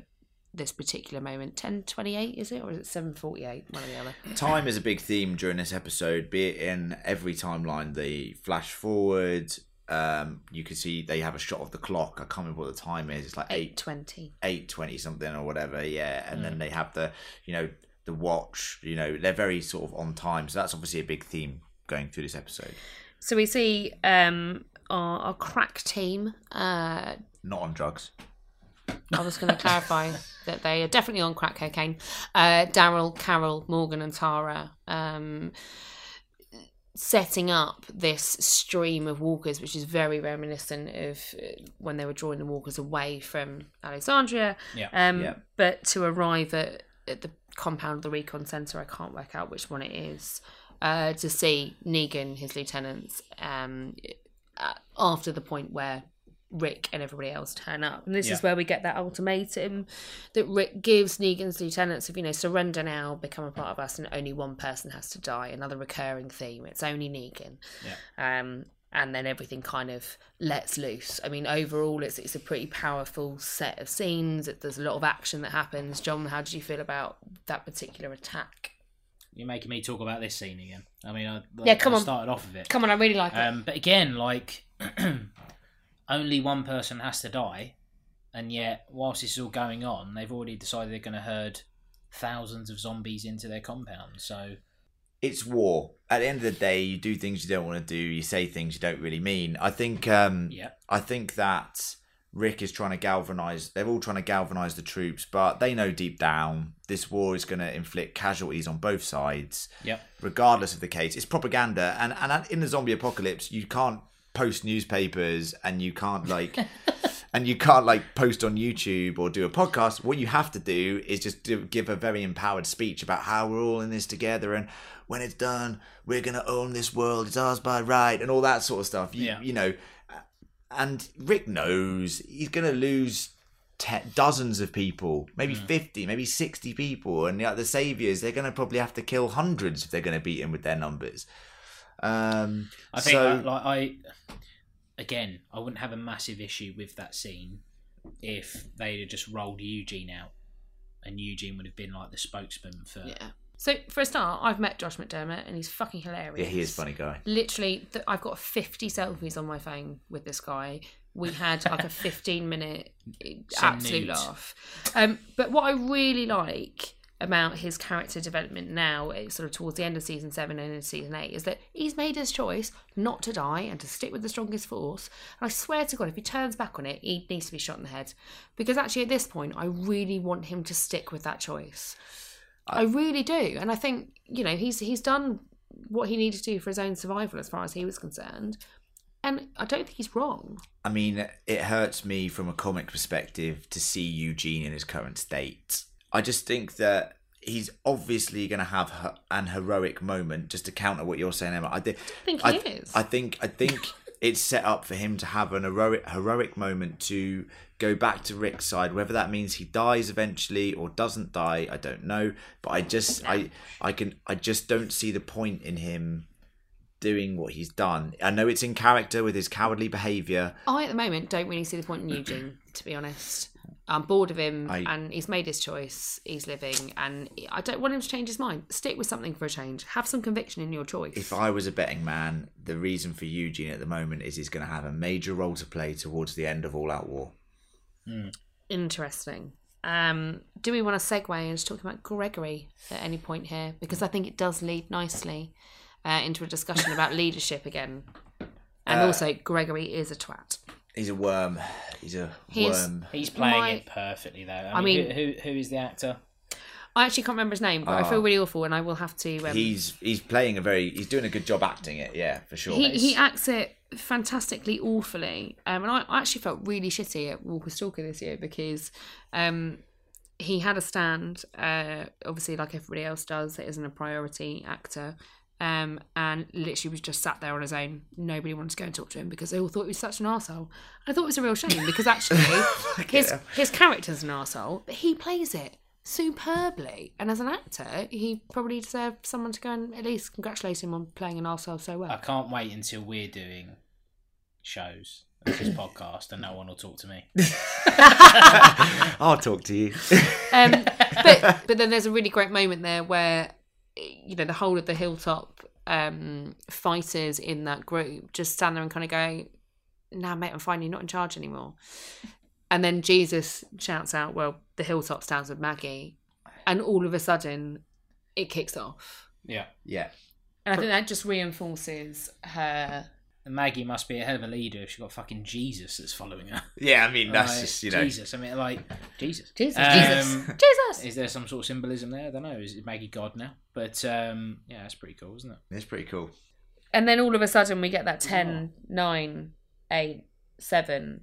this particular moment. Ten twenty eight is it, or is it seven forty eight? One or the other. Time is a big theme during this episode, be it in every timeline. The flash forward, um, you can see they have a shot of the clock. I can't remember what the time is. It's like Eight eight twenty. eight twenty something or whatever. Yeah, and Mm. then they have the you know the watch. You know they're very sort of on time. So that's obviously a big theme going through this episode. So we see um, our, our crack team. Uh, Not on drugs. I was going to clarify that they are definitely on crack cocaine. Uh, Daryl, Carol, Morgan, and Tara. Um, setting up this stream of walkers, which is very reminiscent of uh, when they were drawing the walkers away from Alexandria. Yeah. Um, Yeah. But to arrive at, at the compound of the recon center, I can't work out which one it is. Uh, to see Negan, his lieutenants, um, uh, after the point where Rick and everybody else turn up, and this is where we get that ultimatum that Rick gives Negan's lieutenants of you know surrender now, become a part of us, and only one person has to die. Another recurring theme. It's only Negan. Um, and then everything kind of lets loose. I mean, overall, it's it's a pretty powerful set of scenes. There's a lot of action that happens. John, how did you feel about that particular attack? You're making me talk about this scene again. I mean, I, Yeah, come I on. started off of it. Come on, I really like it. Um, but again, like only one person has to die, and yet whilst this is all going on, they've already decided they're going to herd thousands of zombies into their compound. So it's war. At the end of the day, you do things you don't want to do. You say things you don't really mean. I think. Um, yeah, I think that Rick is trying to galvanize. They're all trying to galvanize the troops, but they know deep down this war is going to inflict casualties on both sides, yep, regardless of the case. It's propaganda, and and in the zombie apocalypse, you can't post newspapers and you can't like. And you can't like post on YouTube or do a podcast. What you have to do is just do, give a very empowered speech about how we're all in this together, and when it's done, we're gonna own this world. It's ours by right, and all that sort of stuff. You, Yeah. you know, and Rick knows he's going to lose te- dozens of people, maybe mm. 50, maybe 60 people. And the, the Saviors, they're going to probably have to kill hundreds if they're going to beat him with their numbers. Um, I think so, that, like I again, I wouldn't have a massive issue with that scene if they'd have just rolled Eugene out, and Eugene would have been like the spokesman for. yeah. So for a start, I've met Josh McDermitt, and he's fucking hilarious. yeah, he is a funny guy. Literally, th- I've got 50 selfies on my phone with this guy. We had like a 15 minute absolute nudes. laugh. Um, but what I really like about his character development now, eh, sort of towards the end of season seven and into season eight, is that he's made his choice not to die and to stick with the strongest force. And I swear to God, if he turns back on it, he needs to be shot in the head. Because actually, at this point, I really want him to stick with that choice. I really do, and I think you know he's he's done what he needed to do for his own survival as far as he was concerned, and I don't think he's wrong. I mean, it hurts me from a comic perspective to see Eugene in his current state. I just think that he's obviously going to have an heroic moment just to counter what you're saying, Emma. I, did, I think he I, is. I think I think it's set up for him to have an heroic heroic moment to go back to Rick's side. Whether that means he dies eventually or doesn't die, I don't know. But I just I I can I just don't see the point in him doing what he's done. I know it's in character with his cowardly behaviour. I at the moment don't really see the point in Eugene, to be honest. I'm bored of him, I- and he's made his choice. He's living, and I don't want him to change his mind. Stick with something for a change. Have some conviction in your choice. If I was a betting man, the reason for Eugene at the moment is he's going to have a major role to play towards the end of All Out War. Interesting. Um, do we want to segue into talking about Gregory at any point here? Because I think it does lead nicely uh, into a discussion about leadership again. And Uh, also, Gregory is a twat. He's a worm. He's a He's- worm. He's playing My- it perfectly though. I I mean, mean- who, who who is the actor? I actually can't remember his name, but I feel really awful, and I will have to. Um, He's he's playing a very he's doing a good job acting it. Yeah, for sure. he, he acts it fantastically awfully um, and I, I actually felt really shitty at Walker Stalker this year because um, he had a stand uh, obviously like everybody else does that isn't a priority actor um, and literally was just sat there on his own. Nobody wanted to go and talk to him because they all thought he was such an arsehole. I thought it was a real shame because actually his, his character's an arsehole but he plays it superbly. And as an actor he probably deserved someone to go and at least congratulate him on playing an arsehole so well. I can't wait until we're doing shows of this podcast and no one will talk to me. I'll talk to you. Um, but but then there's a really great moment there where you know the whole of the hilltop um, fighters in that group just stand there and kind of go, "Nah, mate, I'm fine. You're not in charge anymore." And then Jesus shouts out, "Well, the hilltop stands with Maggie," and all of a sudden, it kicks off. Yeah. yeah. And I think that just reinforces her. And Maggie must be a hell of a leader if she's got fucking Jesus that's following her. Yeah, I mean that's Like, just you know Jesus. I mean, like Jesus. Jesus, Um, Jesus, Jesus. Is there some sort of symbolism there? I don't know. Is Maggie God now? But um, yeah, that's pretty cool, isn't it? it's pretty cool. and then all of a sudden we get that 10, 9, 8, 7,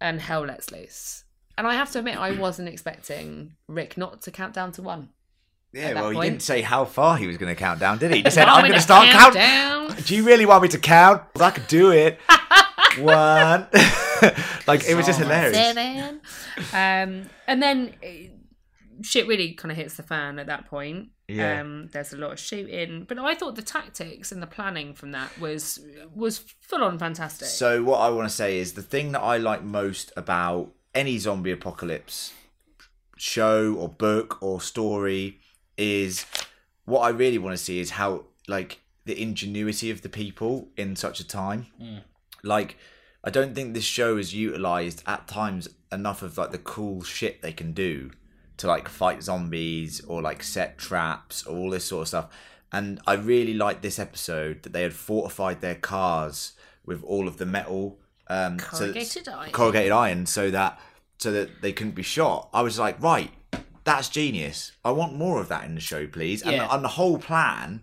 and hell lets loose. And I have to admit, I wasn't expecting Rick not to count down to one. Yeah, well, he didn't say how far he was going to count down, did he? He just said, I'm going gonna start count down. Do you really want me to count? I could do it. One. like, it was just hilarious. Seven. Um, and then eh, shit really kind of hits the fan at that point. Yeah. Um, there's a lot of shooting, but I thought the tactics and the planning from that was was full on fantastic. So what I want to say is the thing that I like most about any zombie apocalypse show or book or story is what I really want to see is how like the ingenuity of the people in such a time. Like I don't think this show has utilized at times enough of like the cool shit they can do to like fight zombies or like set traps or all this sort of stuff. And I really liked this episode that they had fortified their cars with all of the metal um so- Corrugated iron. corrugated iron so that so that they couldn't be shot. I was like, right, that's genius. I want more of that in the show, please. And, Yeah. and the whole plan,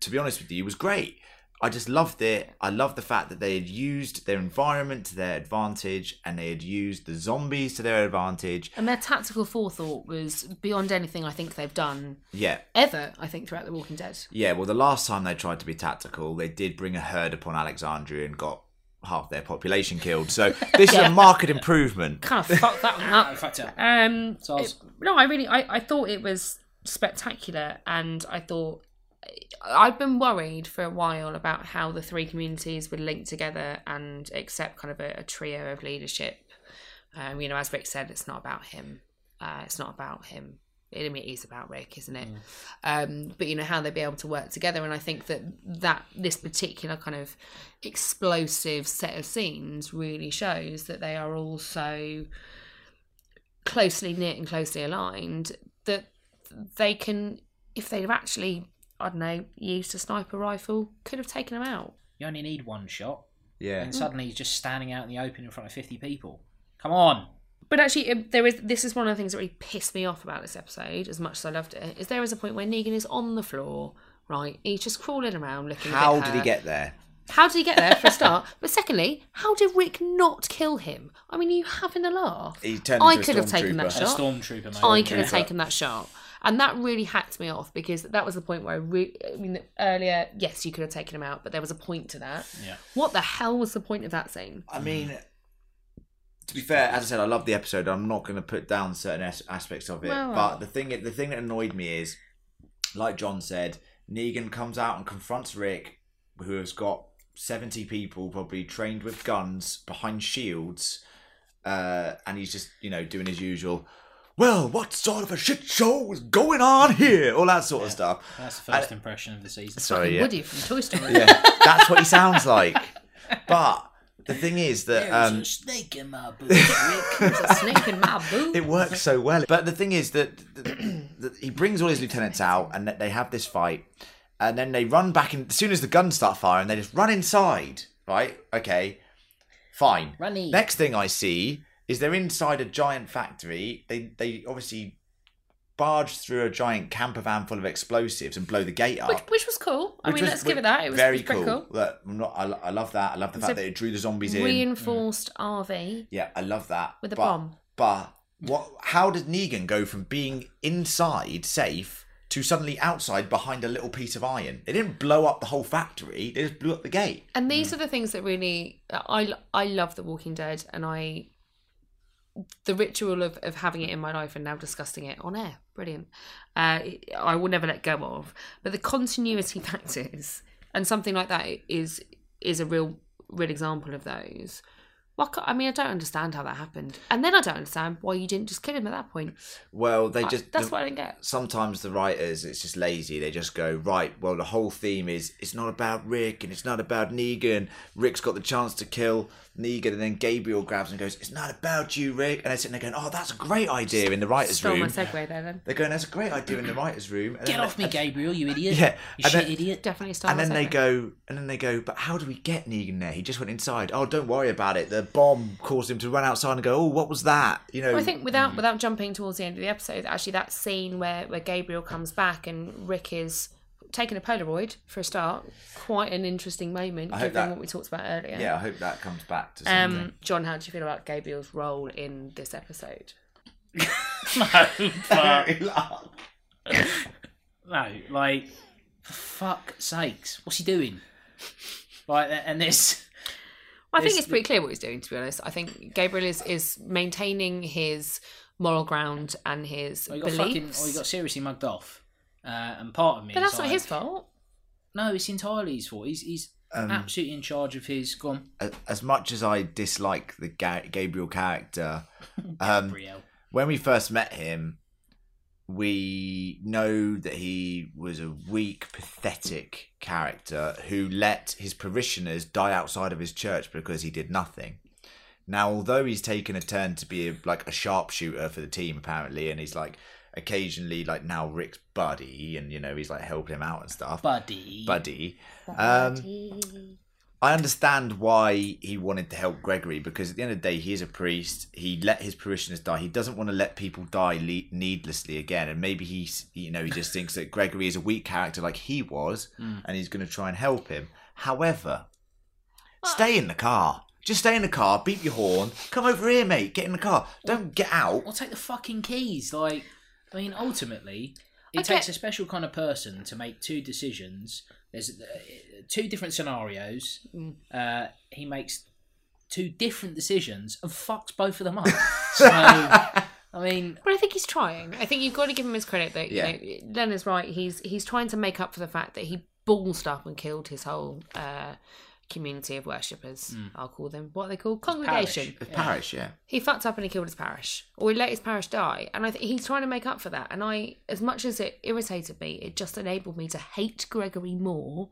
to be honest with you, was great. I just loved it. I loved the fact that they had used their environment to their advantage and they had used the zombies to their advantage. and their tactical forethought was beyond anything I think they've done Yeah. ever. I think throughout The Walking Dead. Yeah, well, the last time they tried to be tactical, they did bring a herd upon Alexandria and got half their population killed. So this is a market improvement. Kind of fucked that one I up. Um, So I was- it- no, I really, I, I thought it was spectacular, and I thought I'd been worried for a while about how the three communities would link together and accept kind of a, a trio of leadership. Um, you know, as Rick said, it's not about him. Uh, it's not about him. I mean, it is about Rick, isn't it? Um, but you know how they'd be able to work together, and I think that that this particular kind of explosive set of scenes really shows that they are all so closely knit and closely aligned that they can, if they'd have actually, I don't know, used a sniper rifle, could have taken them out. You only need one shot, Yeah. and suddenly he's just standing out in the open in front of 50 people. Come on. But actually, um, there is. This is one of the things that really pissed me off about this episode, as much as I loved it. Is there is a point where Negan is on the floor, right? He's just crawling around, looking. How bit did he get there? How did he get there for a start? but secondly, how did Rick not kill him? I mean, are you having a laugh? He turned I into a could have taken that stormtrooper. A shot. stormtrooper, mate. I could have taken that shot. And that really hacked me off because that was the point where I, re- I mean, earlier, yes, you could have taken him out, but there was a point to that. Yeah. What the hell was the point of that scene? I mean, to be fair, as I said, I love the episode. I'm not going to put down certain as- aspects of it, Well, but the thing, the thing that annoyed me is, like John said, Negan comes out and confronts Rick, who has got 70 people probably trained with guns behind shields, uh, and he's just you know doing his usual. Well, what sort of a shit show is going on here? All that sort of stuff. That's the first impression of the season. Sorry, yeah. Woody from Toy Story. yeah, that's what he sounds like. But the thing is that um, snake in my boot, There's a snake in my boot. it works so well. But the thing is that, that, that he brings all his lieutenants out, and that they have this fight, and then they run back in. As soon as the guns start firing, they just run inside. Right? Okay, fine. Runny. Next thing I see is they're inside a giant factory. They they obviously barge through a giant camper van full of explosives and blow the gate up. Which, which was cool. I which mean, was- let's give it that. It was, very pretty cool. cool. Look, I'm not, I, I love that. I love the It's fact a that it drew the zombies in. Reinforced RV. Yeah, I love that. With a but, bomb. But what? How did Negan go from being inside safe to suddenly outside behind a little piece of iron? They didn't blow up the whole factory. They just blew up the gate. And these mm. are the things that really I I love The Walking Dead, and I the ritual of, of having it in my life and now discussing it on air, brilliant. Uh, I will never let go of. But the continuity factors and something like that is is a real real example of those. Well, I mean, I don't understand how that happened, and then I don't understand why you didn't just kill him at that point. Well, they just that's the- what I didn't get. sometimes the writers it's just lazy they just go right well the whole theme is it's not about rick and it's not about negan rick's got the chance to kill negan and then gabriel grabs and goes it's not about you rick. And they're sitting there going oh that's a great idea in the writers Stole my room. segue there, then. they're going that's a great idea in the writers room. And Get then off me, Gabriel, you idiot. Yeah, You and shit then- idiot. Definitely stole and then they go and then they go but how do we get negan there? He just went inside. Oh don't worry about it. The bomb caused him to run outside and go oh what was that you know. Well, I think without mm. without jumping towards the end of the episode, actually that scene where where Gabriel comes back and Rick is taking a Polaroid for a start. Quite an interesting moment, I given that- what we talked about earlier. Yeah, I hope that comes back to something. Um, John, how do you feel about Gabriel's role in this episode? no, but no, like for fuck sakes, what's he doing? Like, and this, I think It's it's pretty clear what he's doing. To be honest, I think Gabriel is is maintaining his moral ground and his oh, you got beliefs. fucking, oh, you got seriously mugged off. Uh, and part of me, but is that's not like, his fault. No, it's entirely his fault. He's he's Um, absolutely in charge of his. Go on, as, as much as I dislike the Ga- Gabriel character, um, Gabriel. when we first met him, we know that he was a weak, pathetic character who let his parishioners die outside of his church because he did nothing. Now, although he's taken a turn to be a, like a sharpshooter for the team, apparently, and he's like occasionally like now Rick's buddy, and you know he's like helping him out and stuff. buddy. buddy. Um, I understand why he wanted to help Gregory because at the end of the day, he is a priest. He let his parishioners die. He doesn't want to let people die le- needlessly again. And maybe he's, you know, he just thinks that Gregory is a weak character like he was, and he's going to try and help him. However, stay in the car. Just stay in the car. Beep your horn. Come over here, mate. Get in the car. Don't get out. I'll take the fucking keys. Like, I mean, ultimately, it I takes a special kind of person to make two decisions. There's uh, two different scenarios. Mm. Uh, he makes two different decisions and fucks both of them up. so, I mean, But I think he's trying. I think you've got to give him his credit that Yeah. you know Len is right. He's he's trying to make up for the fact that he ballsed up and killed his whole uh, community of worshippers. I'll call them what are they called congregation. The parish, yeah. He fucked up and he killed his parish, or he let his parish die. And I think he's trying to make up for that. And I, as much as it irritated me, it just enabled me to hate Gregory more,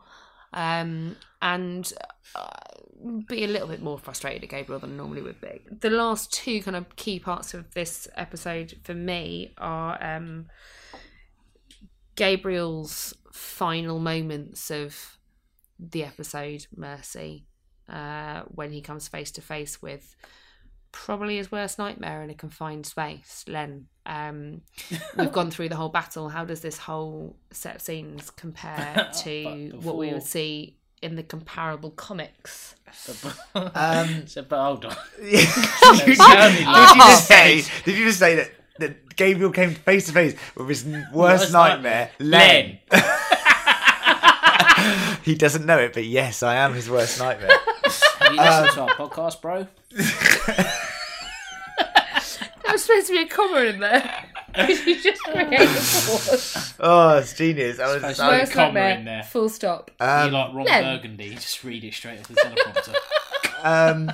um, and uh, be a little bit more frustrated at Gabriel than I normally would be. The last two kind of key parts of this episode for me are um, Gabriel's final moments of the episode, Mercy, uh, when he comes face to face with probably his worst nightmare in a confined space, Len. Um, we've gone through the whole battle. How does this whole set of scenes compare to But what we would see in the comparable comics? Um, so, but hold on. did, you, sounded did like- you just say? Did you just say that? That Gabriel came face to face with his worst, Worst nightmare, nightmare. Len. he doesn't know it, but yes, I am his worst nightmare. Have you listened to our podcast, bro? There was supposed to be a comma in there. you just created a pause. Oh, it's genius. I was. Supposed I Worst comma nightmare, in there. Full stop. um, you like Ron Len. Burgundy? Just read it straight off the teleprompter. um,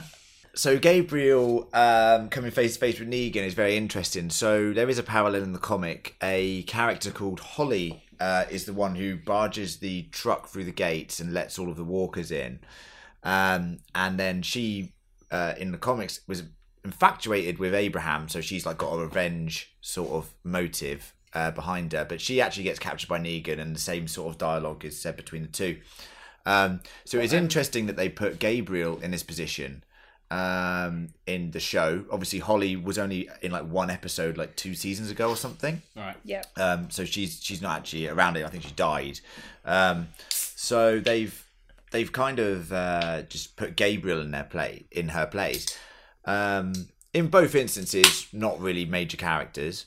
so Gabriel um, coming face to face with Negan is very interesting. So there is a parallel in the comic. A character called Holly uh, is the one who barges the truck through the gates and lets all of the walkers in. Um, and then she, uh, in the comics, was infatuated with Abraham. So she's like got a revenge sort of motive uh, behind her. But she actually gets captured by Negan, and the same sort of dialogue is said between the two. Um, so it's interesting that they put Gabriel in this position um, in the show. Obviously, Holly was only in like one episode, like two seasons ago or something. right. Yeah. Um, so she's she's not actually around it. I think she died. Um, so they've they've kind of uh, just put Gabriel in their play in her place. Um, in both instances, not really major characters.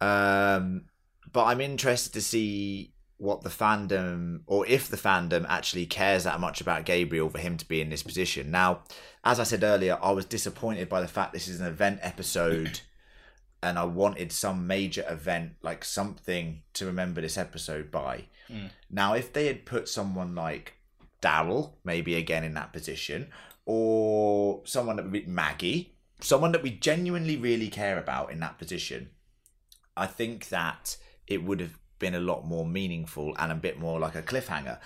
Um, but I'm interested to see what the fandom, or if the fandom actually cares that much about Gabriel for him to be in this position. Now, as I said earlier, I was disappointed by the fact this is an event episode and I wanted some major event, like something to remember this episode by. Mm. Now, if they had put someone like Daryl, maybe again in that position, or someone that would be Maggie, someone that we genuinely really care about in that position, I think that it would have been a lot more meaningful and a bit more like a cliffhanger.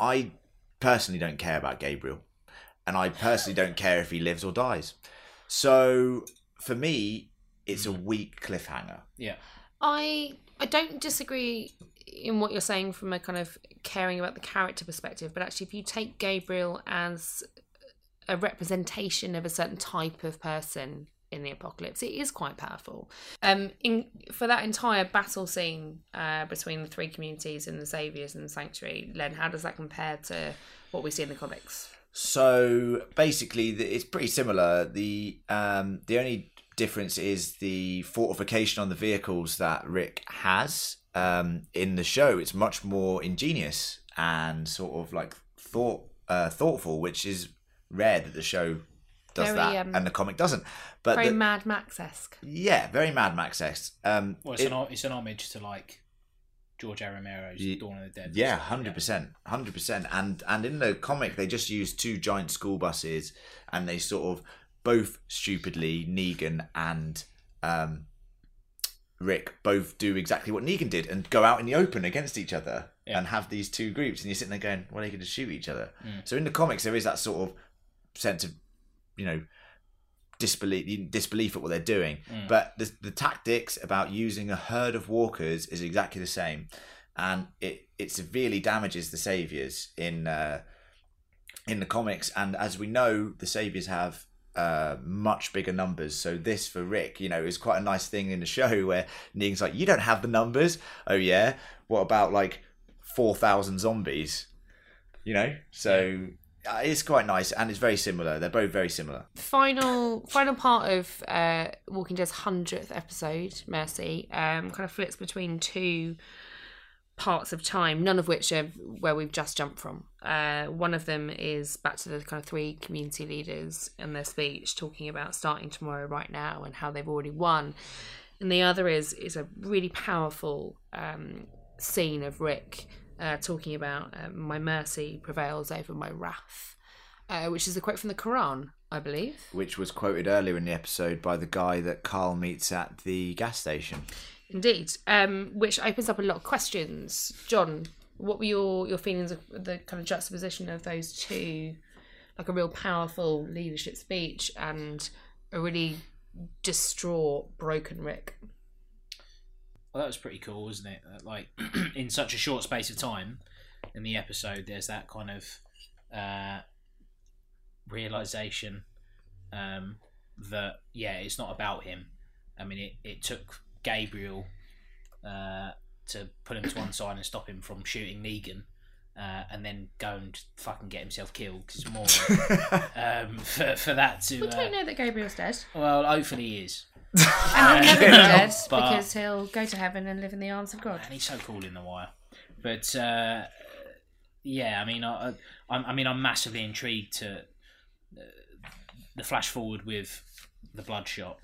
I personally don't care about Gabriel, and I personally don't care if he lives or dies. So for me, it's a mm. weak cliffhanger. Yeah. I I don't disagree in what you're saying from a kind of caring about the character perspective, but actually, if you take Gabriel as a representation of a certain type of person in the apocalypse. It is quite powerful. Um, in for that entire battle scene uh, between the three communities and the Saviors and the Sanctuary, Len, how does that compare to what we see in the comics? So basically, it's pretty similar. The um, the only difference is the fortification on the vehicles that Rick has. Um, in the show, it's much more ingenious and sort of like thought uh, thoughtful, which is rare that the show does Very, that um, and the comic doesn't. But Very the- Mad Max esque. yeah, very Mad Max esque. Um, Well, it's, it- an, it's an homage to like George A. Romero's Ye- Dawn of the Dead. Yeah, hundred percent, hundred percent. And and in the comic, they just use two giant school buses, and they sort of both stupidly Negan and um, Rick both do exactly what Negan did and go out in the open against each other Yeah. and have these two groups, and you're sitting there going, "Well, they could just shoot each other." Mm. So in the comics, there is that sort of sense of, you know. Disbelief, disbelief at what they're doing, Mm. but the the tactics about using a herd of walkers is exactly the same and it it severely damages the saviors in uh, in the comics. And as we know, the saviors have uh, much bigger numbers. So this for Rick, you know, is quite a nice thing in the show where Negan's like, "You don't have the numbers." Oh yeah, what about like four thousand zombies? You know, so. Uh, It's quite nice, and it's very similar. They're both very similar. final final part of uh, Walking Dead's hundredth episode, Mercy, um, kind of flits between two parts of time, none of which are where we've just jumped from. Uh, one of them is back to the kind of three community leaders and their speech, talking about starting tomorrow right now and how they've already won. And the other is is a really powerful um, scene of Rick uh, talking about uh, my mercy prevails over my wrath, uh, which is a quote from the Quran, I believe. Which was quoted earlier in the episode by the guy that Carl meets at the gas station. Indeed, um, which opens up a lot of questions. John, what were your, your feelings of the kind of juxtaposition of those two, like a real powerful leadership speech and a really distraught, broken Rick? Well, that was pretty cool, wasn't it? That, Like in such a short space of time in the episode, there's that kind of uh, realization um, that yeah, it's not about him. I mean, it, it took Gabriel uh, to put him to one side and stop him from shooting Negan. Uh, and then go and fucking get himself killed because more um, for, for that to We uh, don't know that Gabriel's dead. well hopefully he is And he'll never be dead But- because he'll go to heaven and live in the arms of God. and he's so cool in the wire. But uh, yeah, I mean, I, I, I mean, I'm massively intrigued to uh, the flash forward with the bloodshot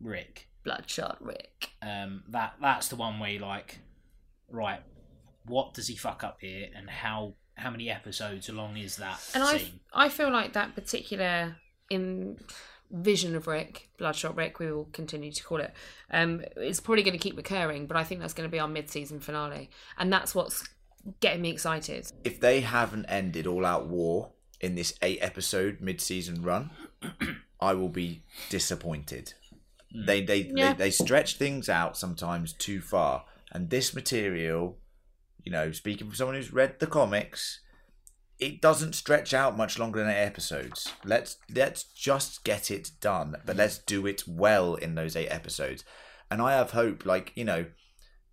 Rick. Bloodshot Rick. Um, that that's the one where you're like, right, what does he fuck up here, and how how many episodes along is that And I, scene? I feel like that particular in vision of Rick, Bloodshot Rick, we will continue to call it, um, it's probably going to keep recurring. But I think that's going to be our mid-season finale, and that's what's getting me excited. if they haven't ended all out war in this eight episode mid season run, I will be disappointed. They they, Yeah. they they stretch things out sometimes too far, and this material, you know, speaking from someone who's read the comics, it doesn't stretch out much longer than eight episodes. Let's let's just get it done, but let's do it well in those eight episodes. And I have hope, like you know,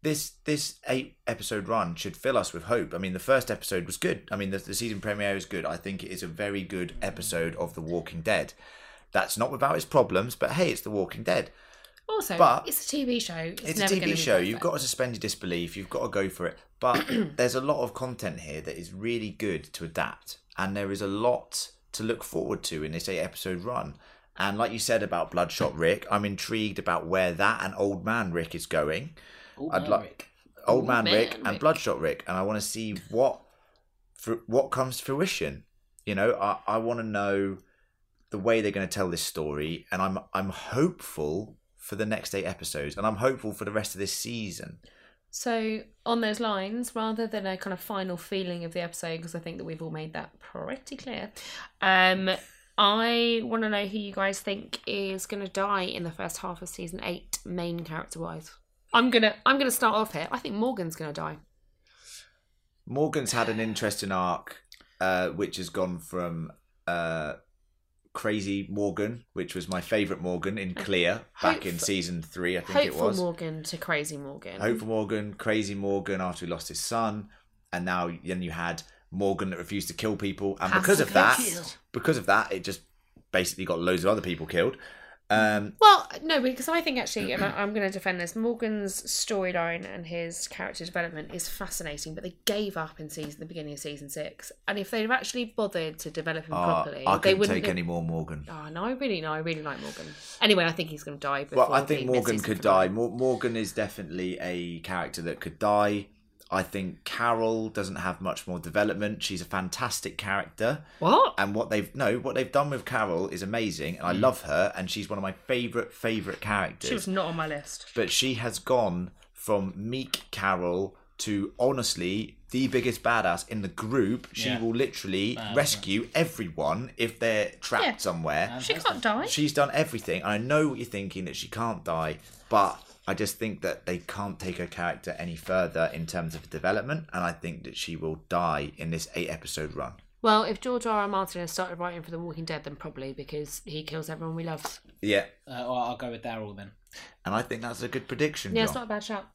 this this eight episode run should fill us with hope. I mean, the first episode was good. I mean, the, the season premiere is good. I think it is a very good episode of The Walking Dead. That's not without its problems, but hey, it's The Walking Dead. Also, But- it's a TV show. It's, It's, a TV show. You've got to suspend your disbelief. You've got to go for it. But there's a lot of content here that is really good to adapt, and there is a lot to look forward to in this eight episode run. And like you said about Bloodshot Rick, I'm intrigued about where that and Old Man Rick is going. Old I'd Man like- Rick. Old Old Man, Man Rick and Bloodshot Rick, and I want to see what for what comes to fruition. You know, I, I want to know the way they're going to tell this story, and I'm I'm hopeful for the next eight episodes, and I'm hopeful for the rest of this season. So, on those lines, rather than a kind of final feeling of the episode, because I think that we've all made that pretty clear, um, I want to know who you guys think is going to die in the first half of season eight, main character wise. I'm gonna I'm gonna start off here. I think Morgan's gonna die. Morgan's had an interesting arc, uh, which has gone from uh, Crazy Morgan, which was my favourite Morgan in Clear back in season three, I think it was. Hopeful. Morgan to Crazy Morgan. Hopeful Morgan, Crazy Morgan after he lost his son, and now then you had Morgan that refused to kill people, and Has because of that, kill. because of that, it just basically got loads of other people killed. Um, Well, no, because I think actually, and I, I'm going to defend this. Morgan's storyline and his character development is fascinating, but they gave up in season the beginning of season six. And if they'd have actually bothered to develop him uh, properly, I they wouldn't. take have- any more Morgan. Oh no, I really no, I really like Morgan. Anyway, I think he's going to die. Well, I think Morgan could die. Morgan is definitely a character that could die. I think Carol doesn't have much more development. She's a fantastic character. What? and what they've no what they've done with Carol is amazing and I mm. love her and she's one of my favorite favorite characters She was not on my list. but she has gone from meek Carol to honestly the biggest badass in the group she Yeah. will literally Badass, rescue everyone if they're trapped Yeah. somewhere She can't die. she's done everything and I know what you're thinking that she can't die but I just think that they can't take her character any further in terms of development and I think that she will die in this eight episode run Well, if George R. R. Martin has started writing for The Walking Dead, then probably because he kills everyone we love. yeah Uh, well, I'll go with Daryl then. and I think that's a good prediction Yeah, it's not a bad shout.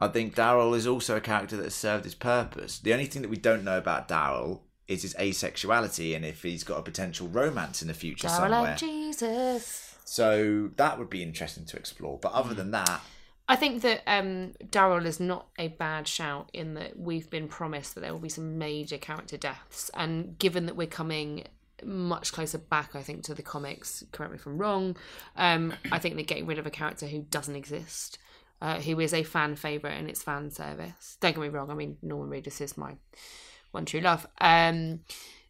I think Daryl is also a character that has served his purpose. The only thing that we don't know about Daryl is his asexuality and if he's got a potential romance in the future Daryl somewhere. and Jesus. So that would be interesting to explore. But Mm. other than that, I think that um, Daryl is not a bad shout in that we've been promised that there will be some major character deaths, and given that we're coming much closer back, I think, to the comics. Correct me if I'm wrong. Um, I think they're getting rid of a character who doesn't exist, uh, who is a fan favorite and it's fan service. Don't get me wrong. I mean, Norman Reedus is my one true love, um,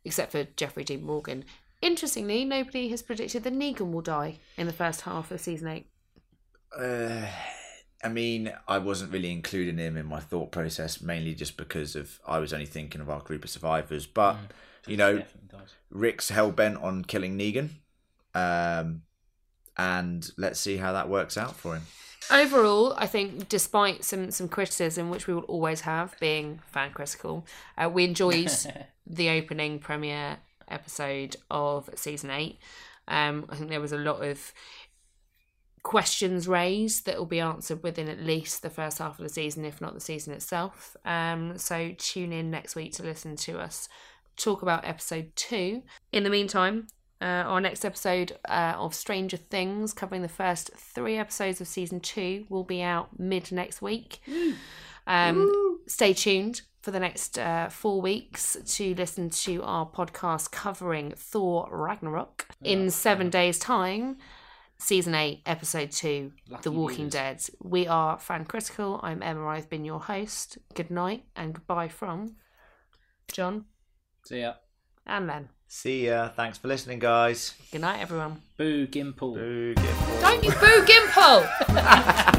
except for Jeffrey Dean Morgan. Interestingly, nobody has predicted that Negan will die in the first half of season eight. uh, I mean, I wasn't really including him in my thought process, mainly just because of I was only thinking of our group of survivors. But you know, Rick's hell bent on killing Negan, um, and let's see how that works out for him. Overall, I think despite some some criticism, which we will always have, being fan critical, uh, we enjoyed the opening premiere episode of season eight. Um, I think there was a lot of questions raised that will be answered within at least the first half of the season, if not the season itself. Um, so tune in next week to listen to us talk about episode two. In the meantime, uh, our next episode uh, of Stranger Things, covering the first three episodes of season two, will be out mid next week. Um, stay tuned for the next uh, four weeks to listen to our podcast covering Thor Ragnarok. In seven days' time, season eight, episode two, Lucky The Walking losers. Dead. We are fan critical. I'm Emma. I've been your host. Good night and goodbye from John See ya. and Len. See ya. Thanks for listening, guys. Good night, everyone. Boo Gimple. Boo, Gimple. Don't you boo Gimple!